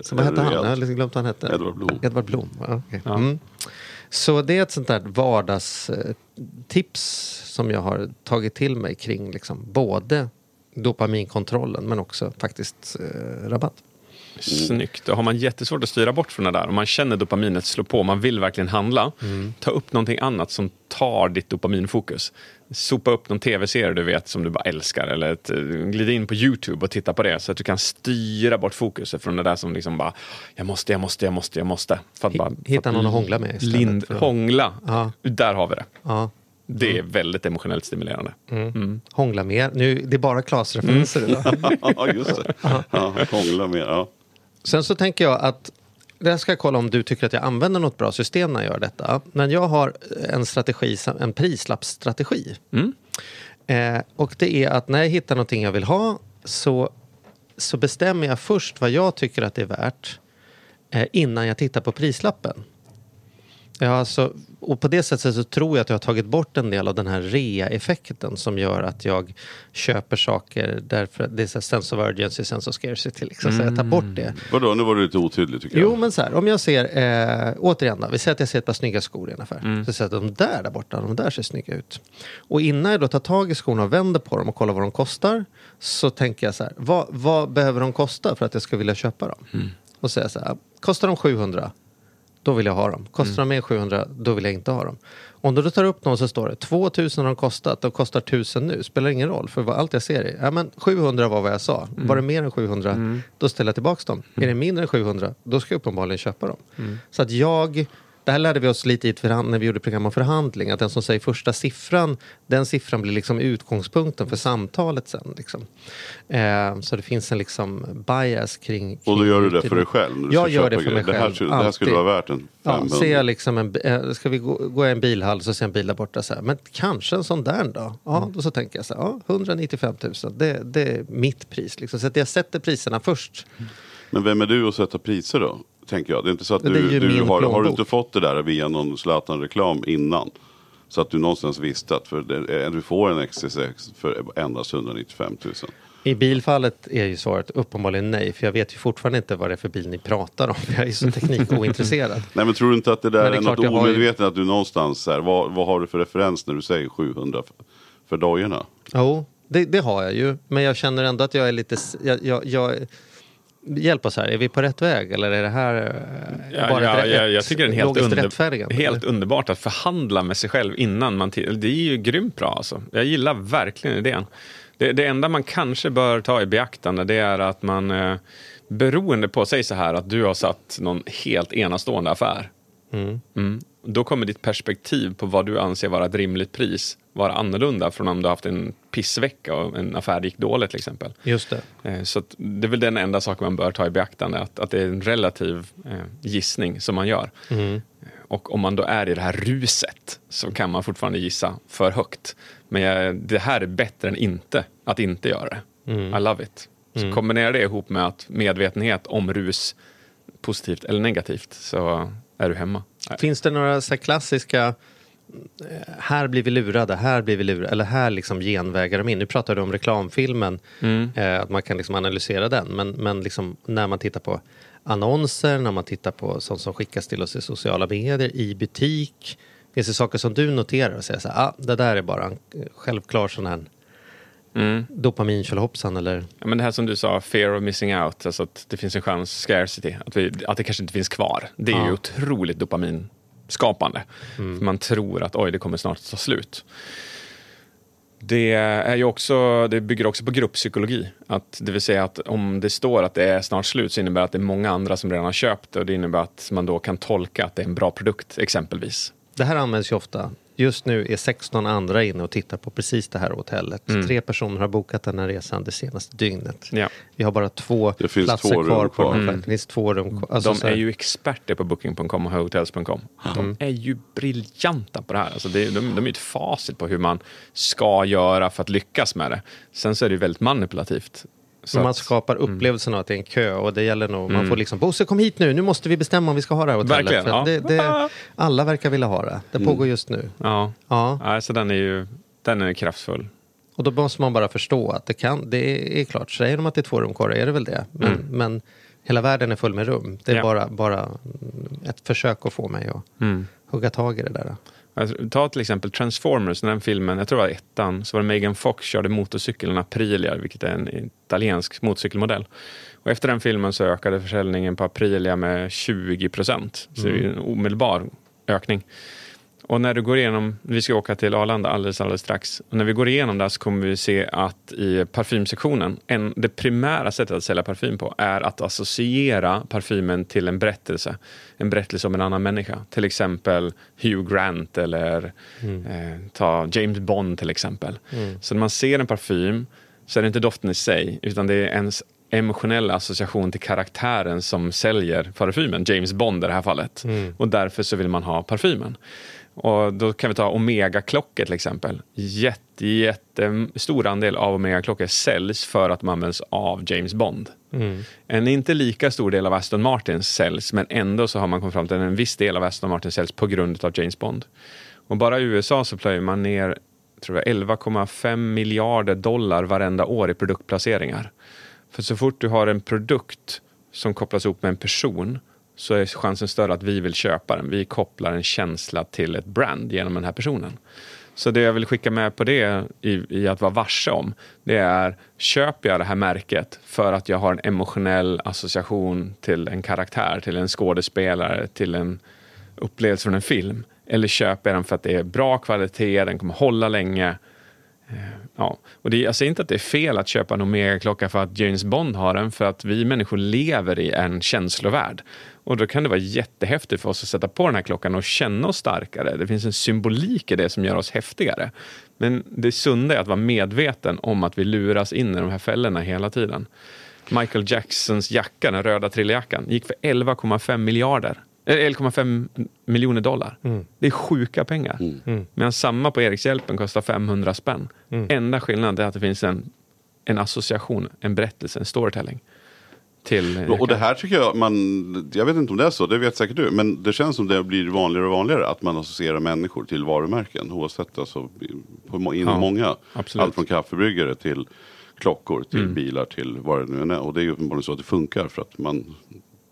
D: som vad hette han? Jag har liksom glömt vad han hette.
E: Edvard Blom.
D: Edvard Blom. Ja, okej. mm. Så det är ett sånt där vardagstips som jag har tagit till mig kring liksom både dopaminkontrollen men också faktiskt eh, rabatt.
F: Snyggt. Då har man jättesvårt att styra bort från det där. Om man känner dopaminet slå på, man vill verkligen handla. Ta upp någonting annat som tar ditt dopaminfokus. Sopa upp någon tv-serie du vet som du bara älskar. Eller ett, eh, glid in på YouTube och titta på det. Så att du kan styra bort fokuset från det där som liksom bara Jag måste, jag måste, jag måste, jag måste. För att bara,
D: hitta
F: för att
D: någon att hångla med istället
F: Lind,
D: att-
F: hångla.
D: Ja.
F: Där har vi det.
D: Ja.
F: Det är väldigt emotionellt stimulerande.
D: Hångla mer. Nu, det är bara Klas-referenser
F: Mm.
D: idag.
E: ja, just det. Ja, hångla med. Ja.
D: Sen så tänker jag att det här ska jag kolla om du tycker att jag använder något bra system när jag gör detta. Men jag har en strategi, som- en prislappsstrategi. Eh, och det är att när jag hittar någonting jag vill ha så, så bestämmer jag först vad jag tycker att det är värt eh, innan jag tittar på prislappen. Ja, alltså, och på det sättet så tror jag att jag har tagit bort en del av den här rea-effekten som gör att jag köper saker därför att det är så här sense of urgency, sense of scarcity. Liksom, Så jag tar bort det.
E: Vadå, nu var du lite otydlig tycker jag.
D: Jo, men så här, om jag ser, eh, återigen då, vi säger att jag ser ett par snygga skor i en affär.
E: Mm.
D: Så säger jag att de där där borta, de där ser snygga ut. Och innan jag då tar tag i skorna och vänder på dem och kollar vad de kostar. Så tänker jag så här, vad, vad behöver de kosta för att jag ska vilja köpa dem?
E: Mm.
D: Och säger så här, kostar de 700? Då vill jag ha dem. Kostar de mer än 700, då vill jag inte ha dem. Om du då tar upp någon så står det 2000 har de kostat, de kostar 1000 nu. Spelar ingen roll, för vad allt jag ser är, ja men 700 var vad jag sa. Var det mer än 700, då ställer jag tillbaka dem. Är det mindre än 700, då ska jag uppenbarligen köpa dem. Så att jag, det här lärde vi oss lite i förhand, när vi gjorde program om förhandling, att den som säger första siffran, den siffran blir liksom utgångspunkten för samtalet sen. Liksom. Eh, så det finns en liksom bias kring... kring
E: Och då gör du det för dig själv?
D: Jag gör det för mig
E: grejer. Det här,
D: själv,
E: skulle- det här skulle
D: alltid.
E: vara värt en
D: Ja,
E: 500.
D: ser jag liksom en, eh, ska vi gå, gå i en bilhall så ser jag en bil där borta så här, men kanske en sån där då? Ja,
E: Mm.
D: då så tänker jag så här, ja, 195 000, det, det är mitt pris. Liksom. Så att jag sätter priserna först.
E: Men vem är du att sätta priser då? Tänker jag. Det är inte så att du,
D: ju
E: du har, har du inte fått det där via någon Zlatan-reklam innan? Så att du någonstans visste att för det, du får en XC6 för endast 195 000.
D: I bilfallet är ju svaret uppenbarligen nej, för jag vet ju fortfarande inte vad det är för bil ni pratar om. Jag är så teknikointresserad.
E: Nej men tror du inte att det där
D: Men det
E: är,
D: är
E: något
D: har ju-
E: omedvetet att du någonstans här, vad, vad har du för referens när du säger 700 för, för dojorna?
D: Jo, det, det har jag ju. Men jag känner ändå att jag är lite... Jag, jag, jag, hjälp oss här, är vi på rätt väg? Eller är det här eh,
F: Ja,
D: bara
F: ja,
D: ett,
F: ja, jag tycker det är helt, under, helt underbart att förhandla med sig själv innan man... Det är ju grymt bra alltså. Jag gillar verkligen idén. Det, det enda man kanske bör ta i beaktande det är att man eh, beroende på, säg så här att du har satt någon helt enastående affär. Mm. Då kommer ditt perspektiv på vad du anser vara ett rimligt pris vara annorlunda från om du har haft en pissvecka och en affär gick dåligt till exempel.
D: Just det.
F: Eh, Så det är väl den enda saken man bör ta i beaktande, att, att det är en relativ eh, gissning som man gör.
D: Mm.
F: Och om man då är i det här ruset så kan man fortfarande gissa för högt. Men jag, det här är bättre än inte att inte göra det.
D: Mm.
F: I love it. Så kombinera det ihop med att medvetenhet om rus, positivt eller negativt, så är du hemma.
D: Finns det några så klassiska eh, här blir vi lurade, här blir vi lurade, eller här liksom genvägar de in. Nu pratar du om reklamfilmen,
F: Mm.
D: eh, att man kan liksom analysera den. Men, men liksom när man tittar på annonser, när man tittar på sånt som skickas till oss i sociala medier, i butik. Finns det saker som du noterar och säger så här, ah, det där är bara en eh, självklar sån här
F: Mm.
D: dopamin hoppsan eller
F: Ja, men det här som du sa, fear of missing out, alltså att det finns en chans, scarcity, att, vi, att det kanske inte finns kvar. Det är ju
D: Ja.
F: otroligt dopaminskapande. För man tror att oj, det kommer snart ta slut. Det, är ju också, det bygger också på grupppsykologi. Att, det vill säga att om det står att det är snart slut så innebär det att det är många andra som redan har köpt det och det innebär att man då kan tolka att det är en bra produkt exempelvis.
D: Det här används ju ofta. Just nu är 16 andra inne och tittar på precis det här hotellet. Tre personer har bokat den här resan det senaste dygnet.
F: Ja.
D: Vi har bara två
E: Det finns
D: platser
E: två rum
D: kvar på
E: kvar.
D: den här flighten. Det finns två rum kvar. Alltså,
F: de är ju experter på booking.com och hotels.com. De är ju briljanta på det här. Alltså det, de, de är ju ett facit på hur man ska göra för att lyckas med det. Sen så är det ju väldigt manipulativt. Så
D: man skapar upplevelsen av att det är en kö och det gäller nog, man får liksom Bosse kom hit nu, nu måste vi bestämma om vi ska ha det här hotellet.
F: Verkligen, ja.
D: det, det, alla verkar vilja ha det. Det pågår just nu.
F: Ja,
D: Ja.
F: ja. så den är ju den är kraftfull.
D: Och då måste man bara förstå att det kan, det är klart, säger de att det är två rum kvar, är det väl det. Men, men hela världen är full med rum. Det är
F: Ja.
D: bara, bara mm, ett försök att få mig att hugga tag i det där.
F: Alltså, Ta till exempel Transformers, den filmen, jag tror det var ettan, så var det Megan Fox körde motorcykeln Aprilia, vilket är en italiensk motorcykelmodell. Och efter den filmen så ökade försäljningen på Aprilia med 20 procent. Så det är ju en omedelbar ökning. Och när du går igenom, vi ska åka till Arlanda alldeles, alldeles strax. Och när vi går igenom där så kommer vi se att i parfymsektionen, en, det primära sättet att sälja parfym på är att associera parfymen till en berättelse. En berättelse om en annan människa. Till exempel Hugh Grant eller eh, ta James Bond till exempel. Så när man ser en parfym så är det inte doften i sig, utan det är ens emotionella association till karaktären som säljer parfymen, James Bond i det här fallet. Och därför så vill man ha parfymen. Och då kan vi ta Omega-klockor till exempel. Jätte, jätte stor andel av Omega-klockor säljs för att de används av James Bond. En inte lika stor del av Aston Martin säljs, men ändå så har man kommit fram till att en viss del av Aston Martin säljs på grund av James Bond. Och bara i USA så plöjer man ner tror jag, 11,5 miljarder dollar varenda år i produktplaceringar. För så fort du har en produkt som kopplas ihop med en person så är chansen större att vi vill köpa den. Vi kopplar en känsla till ett brand genom den här personen. Så det jag vill skicka med på det i, i att vara varse om, det är köper jag det här märket för att jag har en emotionell association till en karaktär, till en skådespelare, till en upplevelse från en film? Eller köper jag den för att det är bra kvalitet, den kommer hålla länge? Eh, ja. Och det, jag säger inte att det är fel att köpa en Omega-klocka för att James Bond har den, för att vi människor lever i en känslovärld. Och då kan det vara jättehäftigt för oss att sätta på den här klockan och känna oss starkare. Det finns en symbolik i det som gör oss häftigare. Men det sunda är att vara medveten om att vi luras in i de här fällorna hela tiden. Michael Jacksons jacka, den röda trilljackan, gick för 11,5 miljarder. eh, 11,5 miljoner dollar. Det är sjuka pengar. Medan samma på Erikshjälpen kostar 500 spänn. Enda skillnaden är att det finns en, en association, en berättelse, en storytelling. Till
E: Och det här tycker jag man, jag vet inte om det är så, det vet säkert du, men det känns som det blir vanligare och vanligare att man associerar människor till varumärken oavsett alltså, på, inom
F: Ja,
E: många.
F: absolut.
E: Allt från kaffebryggare till klockor, till
F: Mm.
E: bilar, till vad det nu är. Och det är ju uppenbarligen så att det funkar för att, man,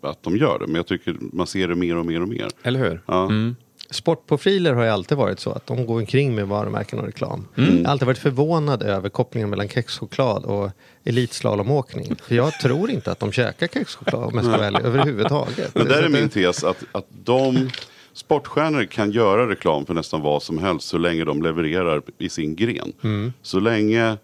E: att de gör det. Men jag tycker man ser det mer och mer och mer.
F: Eller hur?
E: Ja.
D: Sportprofiler har ju alltid varit så att de går omkring med varumärken och reklam.
F: Mm.
D: Jag har alltid varit förvånad över kopplingen mellan kexchoklad och elitslalomåkning. För jag tror inte att de käkar kexchoklad om jag ska välja överhuvudtaget.
E: Men där är min tes att, att de sportstjärnor kan göra reklam för nästan vad som helst så länge de levererar i sin gren.
D: Mm.
E: Så länge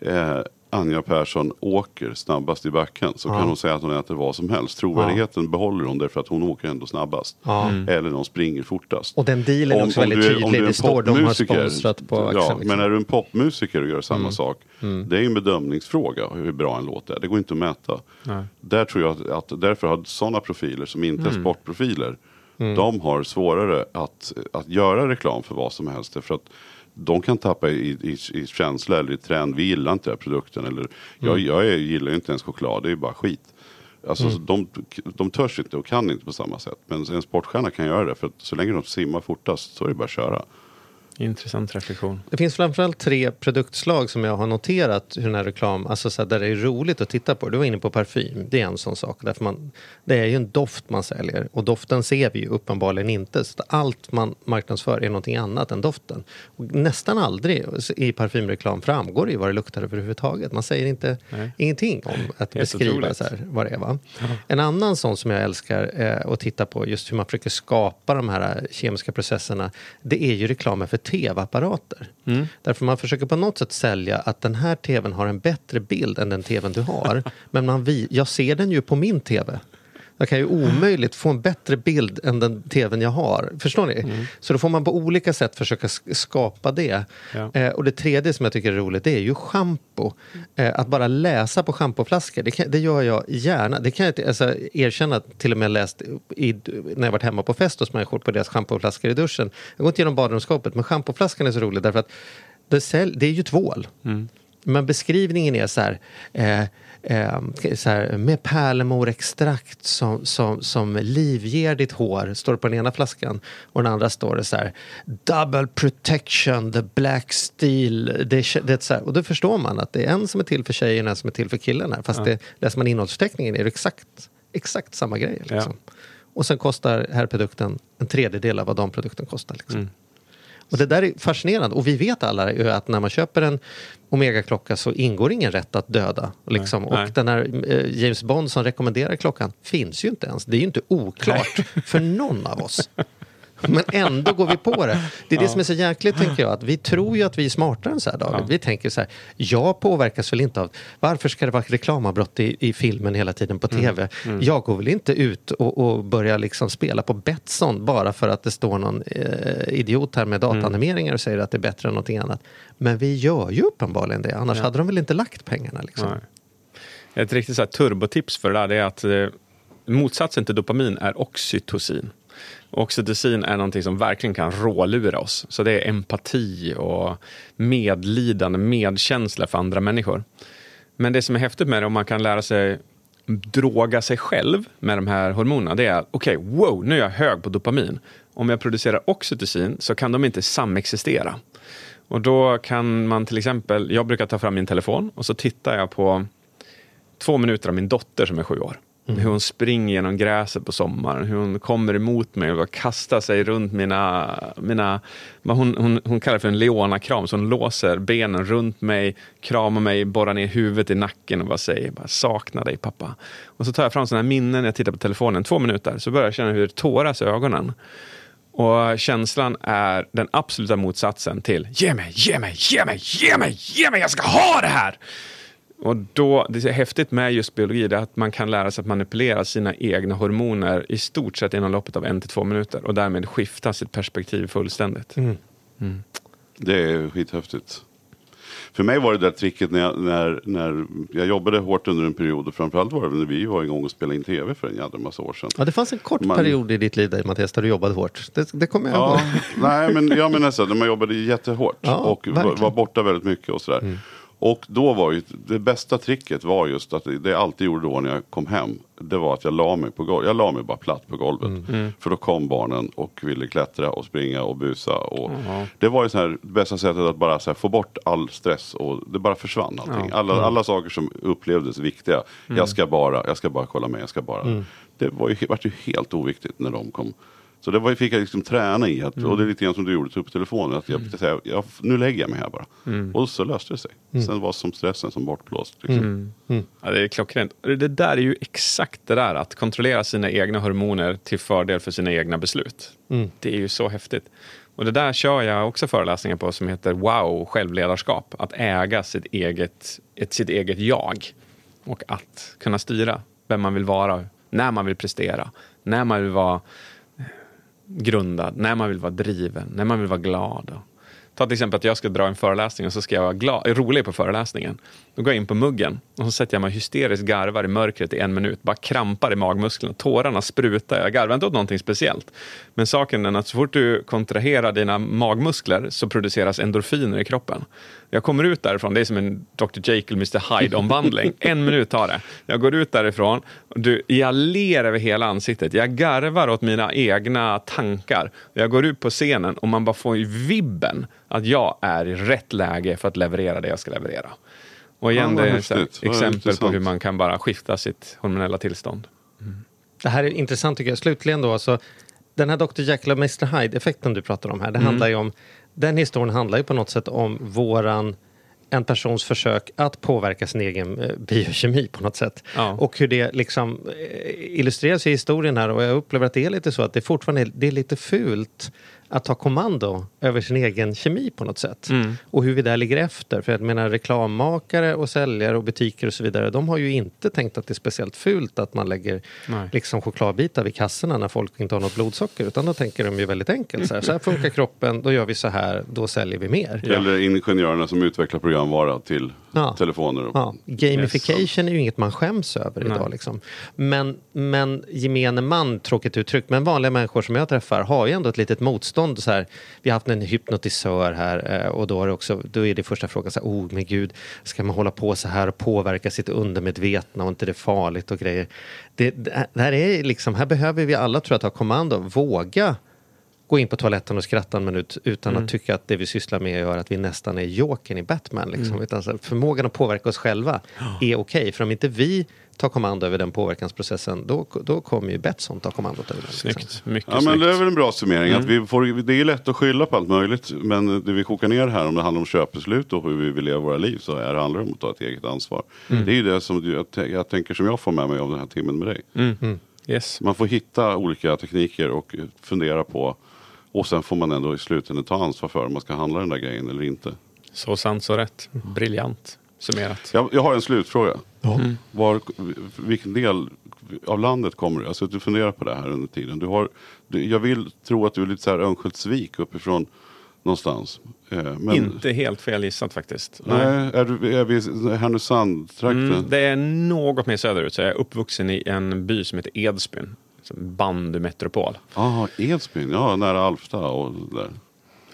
E: eh, Anja Persson åker snabbast i backen så kan hon säga att hon äter vad som helst. Trovärdigheten behåller hon därför att hon åker ändå snabbast.
D: Ja.
E: Eller de springer fortast.
D: Och den dealen är också väldigt
E: är-
D: tydlig. Det står de har sponsrat på
E: Ja,
D: axeln. liksom. Mm.
E: men är du en popmusiker och gör samma sak. Det är ju en bedömningsfråga hur bra en låt är. Det går inte att mäta. Där tror jag att, att därför har sådana profiler som inte
D: Mm.
E: är sportprofiler. De har svårare att, att göra reklam för vad som helst. För att de kan tappa i, i, i känsla eller i trend. Vi gillar inte den här produkten. Eller, jag,
D: Mm.
E: jag är, gillar ju inte ens choklad, det är ju bara skit. Alltså, så de, de törs inte och kan inte på samma sätt. Men en sportstjärna kan göra det. För så länge de simmar fortast så är det bara att köra.
F: Intressant reflektion.
D: Det finns framförallt tre produktslag som jag har noterat hur den här reklam, alltså så där det är roligt att titta på. Du var inne på parfym, det är en sån sak. Därför man, det är ju en doft man säljer och doften ser vi ju uppenbarligen inte. Så allt man marknadsför är någonting annat än doften. Och nästan aldrig i parfymreklam framgår det ju vad det luktar överhuvudtaget. Man säger inte
F: Nej.
D: ingenting om att beskriva så här, vad det är. Va? En annan sån som jag älskar eh, att titta på, just hur man försöker skapa de här kemiska processerna, det är ju reklamen för tv-apparater. Därför man försöker på något sätt sälja att den här tvn har en bättre bild än den tvn du har. Men man vi, jag ser den ju på min tv. Jag kan ju omöjligt få en bättre bild än den tvn jag har. Förstår ni? Så då får man på olika sätt försöka sk- skapa det.
F: Ja.
D: Eh, och det tredje som jag tycker är roligt det är ju schampo. Eh, att bara läsa på schampoflaskor, det, kan, det gör jag gärna. Det kan jag alltså, erkänna till och med läst i, när jag varit hemma på fest hos människor på deras schampoflaskor i duschen. Jag går inte genom badrumsskåpet men schampoflaskan är så rolig därför att det, är ju tvål. Men beskrivningen är så här, eh, eh, så här med pärlemorextrakt som, som, som livger ditt hår, står det på den ena flaskan. Och den andra står det så här, double protection, the black steel. Det, det så här, och då förstår man att det är en som är till för tjejen och en som är till för killen. Här. Fast det, läser man innehållsförteckningen är det exakt, exakt samma grej. Liksom. Och sen kostar här produkten en tredjedel av vad de produkten kostar. Liksom. Och det där är fascinerande. Och vi vet alla ju att när man köper en Omega-klocka så ingår ingen rätt att döda. Liksom.
F: Nej.
D: Och den här eh, James Bond som rekommenderar klockan finns ju inte ens. Det är ju inte oklart för någon av oss. Men ändå går vi på det. Det är det som är så jäkligt tänker jag. Att vi tror ju att vi är smartare än så här David. Vi tänker så här. Jag påverkas väl inte av varför ska det vara reklamavbrott i, i filmen hela tiden på tv. Jag går väl inte ut och, och börjar liksom spela på Betsson bara för att det står någon eh, idiot här med datanimeringar och säger att det är bättre än någonting annat. Men vi gör ju uppenbarligen det. Annars hade de väl inte lagt pengarna liksom.
F: Ett riktigt så här turbotips för det där det är att eh, motsatsen till dopamin är oxytocin. Oxytocin är någonting som verkligen kan rålura oss. Så det är empati och medlidande, medkänsla för andra människor. Men det som är häftigt med det, om man kan lära sig droga sig själv med de här hormonerna, det är okej, wow, nu är jag hög på dopamin. Om jag producerar oxytocin så kan de inte samexistera. Och då kan man till exempel, jag brukar ta fram min telefon och så tittar jag på två minuter av min dotter som är sju år. Mm. Hur hon springer genom gräset på sommaren, hur hon kommer emot mig och kastar sig runt mina... mina vad hon, hon, hon kallar det för en Leona-kram, så hon låser benen runt mig, kramar mig, borrar ner huvudet i nacken och bara säger bara, saknar dig pappa. Och så tar jag fram sådana här minnen när jag tittar på telefonen, två minuter, så börjar jag känna hur det tåras i ögonen. Och känslan är den absoluta motsatsen till ge mig, ge mig, ge mig, ge mig, ge mig, jag ska ha det här! Och då, det är häftigt med just biologi, det är att man kan lära sig att manipulera sina egna hormoner i stort sett inom loppet av en till två minuter och därmed skifta sitt perspektiv fullständigt.
E: Det är skithäftigt. För mig var det där tricket när jag, när, när jag jobbade hårt under en period och framförallt var det när vi var igång och spelade in tv för en jädra massa år sedan.
D: Ja, det fanns en kort
E: Man-
D: period i ditt liv där, Mattias där du jobbade hårt. Det, det kommer jag
E: Ja,
D: ihåg.
E: nej men jag menar så, här, när man jobbade jättehårt
D: Ja,
E: och
D: verkligen.
E: var borta väldigt mycket och sådär. Och då var ju det bästa tricket var just att det jag alltid gjorde då när jag kom hem. Det var att jag la mig på golvet. Jag la mig bara platt på golvet. För då kom barnen och ville klättra och springa och busa. Och Det var ju så här, det bästa sättet att bara här, få bort all stress och det bara försvann allting. Alla, alla saker som upplevdes viktiga. Jag ska bara, jag ska bara kolla med, jag ska bara. Det var ju, vart ju helt oviktigt när de kom. Så det var, fick jag liksom träna i. Att, Och det är lite grann som du gjorde, ta upp telefonen. Att jag, mm. säga, jag, nu lägger jag mig här bara. Och så löste det sig. Sen var som stressen som bortblåst. Liksom.
F: Ja, det är klockrent. Det det där är ju exakt det där, att kontrollera sina egna hormoner till fördel för sina egna beslut. Det är ju så häftigt. Och det där kör jag också föreläsningar på som heter Wow, självledarskap. Att äga sitt eget, ett, sitt eget jag. Och att kunna styra vem man vill vara, när man vill prestera, när man vill vara grundad, när man vill vara driven, när man vill vara glad. Ta till exempel att jag ska dra en föreläsning och så ska jag vara glad, rolig på föreläsningen. Då går jag in på muggen och så sätter jag mig hysteriskt garvar i mörkret i en minut. Bara krampar i magmusklerna, tårarna sprutar. Jag garvar inte åt någonting speciellt. Men saken är att så fort du kontraherar dina magmuskler så produceras endorfiner i kroppen. Jag kommer ut därifrån, det är som en Dr. Jekyll Mr. Hyde-omvandling. en minut tar det. Jag går ut därifrån, och du, jag ler över hela ansiktet. Jag garvar åt mina egna tankar. Jag går ut på scenen och man bara får ju vibben att jag är i rätt läge för att leverera det jag ska leverera. Och igen,
E: Ja,
F: det är här.
E: Vad
F: exempel på hur man kan bara skifta sitt hormonella tillstånd.
D: Det här är intressant tycker jag. Slutligen då, alltså, den här Dr. Jekyll och Mr. Hyde-effekten du pratar om här, det handlar ju om, den historien handlar ju på något sätt om våran en persons försök att påverka sin egen eh, biokemi på något sätt.
F: Ja.
D: Och hur det liksom eh, illustreras i historien här och jag upplever att det är lite så att det fortfarande är, det är lite fult att ta kommando över sin egen kemi på något sätt.
F: Mm.
D: Och hur vi där ligger efter. För jag menar reklammakare och säljare och butiker och så vidare. De har ju inte tänkt att det är speciellt fult att man lägger
F: Nej.
D: liksom chokladbitar vid kassorna när folk inte har något blodsocker. Utan då tänker de ju väldigt enkelt. Så här, så här funkar kroppen, då gör vi så här, då säljer vi mer.
E: Eller ingenjörerna som utvecklar programvara till
D: Ja.
E: telefoner. Och,
D: Ja, gamification är ju inget man skäms över idag. Liksom. Men, men gemene man, tråkigt uttryckt, men vanliga människor som jag träffar har ju ändå ett litet motstånd. Så här, vi har haft en hypnotisör här eh, och då är det, också, då är det första frågan så här, oh men gud, ska man hålla på så här och påverka sitt undermedvetna och inte det är farligt och grejer. Det, det här, är liksom, här behöver vi alla tror jag ta kommando, våga gå in på toaletten och skratta en minut utan
F: Mm.
D: att tycka att det vi sysslar med gör att vi nästan är Jokern i Batman. Liksom.
F: Mm.
D: Utan så förmågan att påverka oss själva är okej. För om inte vi tar kommando över den påverkansprocessen då, då kommer ju Betsson ta kommandot över den. Liksom.
F: Snyggt. Mycket
E: Ja men
F: snyggt.
E: det är väl en bra summering.
F: Mm.
E: Att vi får, det är lätt att skylla på allt möjligt. Men det vi kokar ner här om det handlar om köpbeslut och hur vi vill leva våra liv. Så är det handlar det om att ta ett eget ansvar.
F: Mm.
E: Det är ju det som jag, jag tänker som jag får med mig av den här timmen med dig.
F: Mm. Yes.
E: Man får hitta olika tekniker och fundera på. Och sen får man ändå i slutändan ta ansvar för om man ska handla den där grejen eller inte.
F: Så sant, så rätt. Briljant summerat.
E: Jag, jag har en slutfråga. Var, vilken del av landet kommer du? Alltså du funderar på det här under tiden. Du har, du, jag vill tro att du är lite så här Örnsköldsvik uppifrån någonstans. Eh, men,
F: Inte helt fel gissat faktiskt.
E: Nej, är, du, är vi i Härnösand-trakten?
F: Mm, det är något mer söderut, så jag är uppvuxen i en by som heter Edsbyn. Bandymetropol.
E: ah, Edsbyn, ja nära Alfta och där.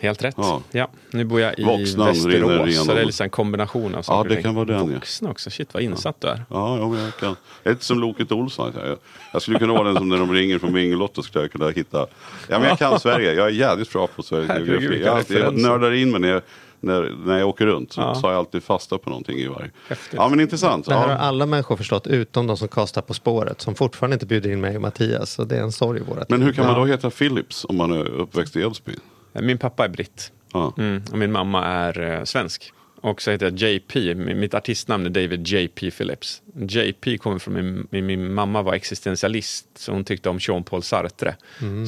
F: Helt rätt. Ja.
E: Ja.
F: nu bor jag i
E: Voxnan
F: Västerås, så det är liksom en kombination av saker och
E: det kan vara den, ja.
F: Vuxna också, shit vad insatt du är.
E: Ja, ja, men jag kan. Inte som Loket Olsson. Jag, jag skulle kunna vara den som när de ringer från Bingolotto skulle jag kunna hitta. Ja, men jag kan Sverige. Jag är jävligt bra på Sveriges geografi. Jag, jag nördar in mig när jag, när, när jag åker runt. Så
F: Ja.
E: tar jag alltid fasta på någonting i varje.
F: Häftigt.
E: Ja, men intressant.
D: Det här har
E: Ja.
D: alla människor förstått utom de som kastar På spåret som fortfarande inte bjuder in mig och Mattias. Så det är en sorg i vårat
E: Men hur kan man
D: Ja.
E: då heta Philips om man är uppväxt i Edsbyn?
F: Min pappa är britt.
E: Ja.
F: Mm, och min mamma är eh, svensk. Och så heter jag JP. Mitt artistnamn är David JP Phillips. JP kommer från min, min, min mamma var existentialist. Så hon tyckte om Jean-Paul Sartre.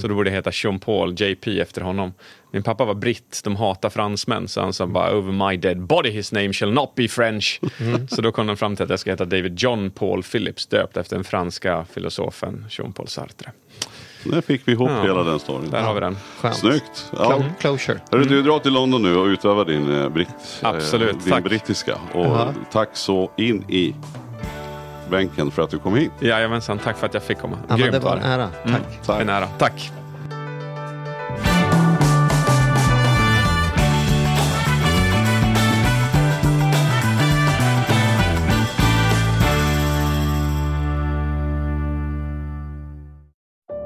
F: Så då borde jag heta Jean-Paul JP efter honom. Min pappa var britt. De hatar fransmän. Så han sa bara over my dead body his name shall not be French. Så då kom de fram till att jag ska heta David John Paul Phillips. Döpt efter den franska filosofen Jean-Paul Sartre.
E: Där fick vi ihop
F: Ja.
E: hela den storyn.
F: Där har vi den.
D: Skönt.
E: Snyggt. Ja.
D: Clo- Closure.
E: Hörru, du drar till London nu och utövar din, eh, britt,
F: Absolut,
E: eh, din
F: tack.
E: brittiska. Och
D: Jaha.
E: tack så in i bänken för att du kom hit.
F: Jajamensan, tack för att jag fick komma.
D: Ja, men
F: Grymt
D: det var en ära. Tack.
E: Tack.
F: En ära. Tack.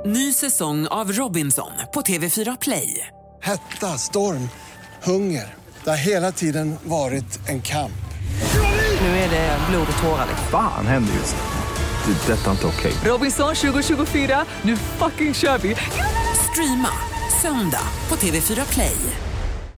A: Ny säsong av Robinson på TV4 Play.
B: Hetta, storm, hunger. Det har hela tiden varit en kamp.
A: Nu är det blod och tårar. liksom.
C: Fan händer just nu. Det. är Detta är inte okej.
A: Robinson 2024, nu fucking kör vi! Streama söndag på TV4 Play.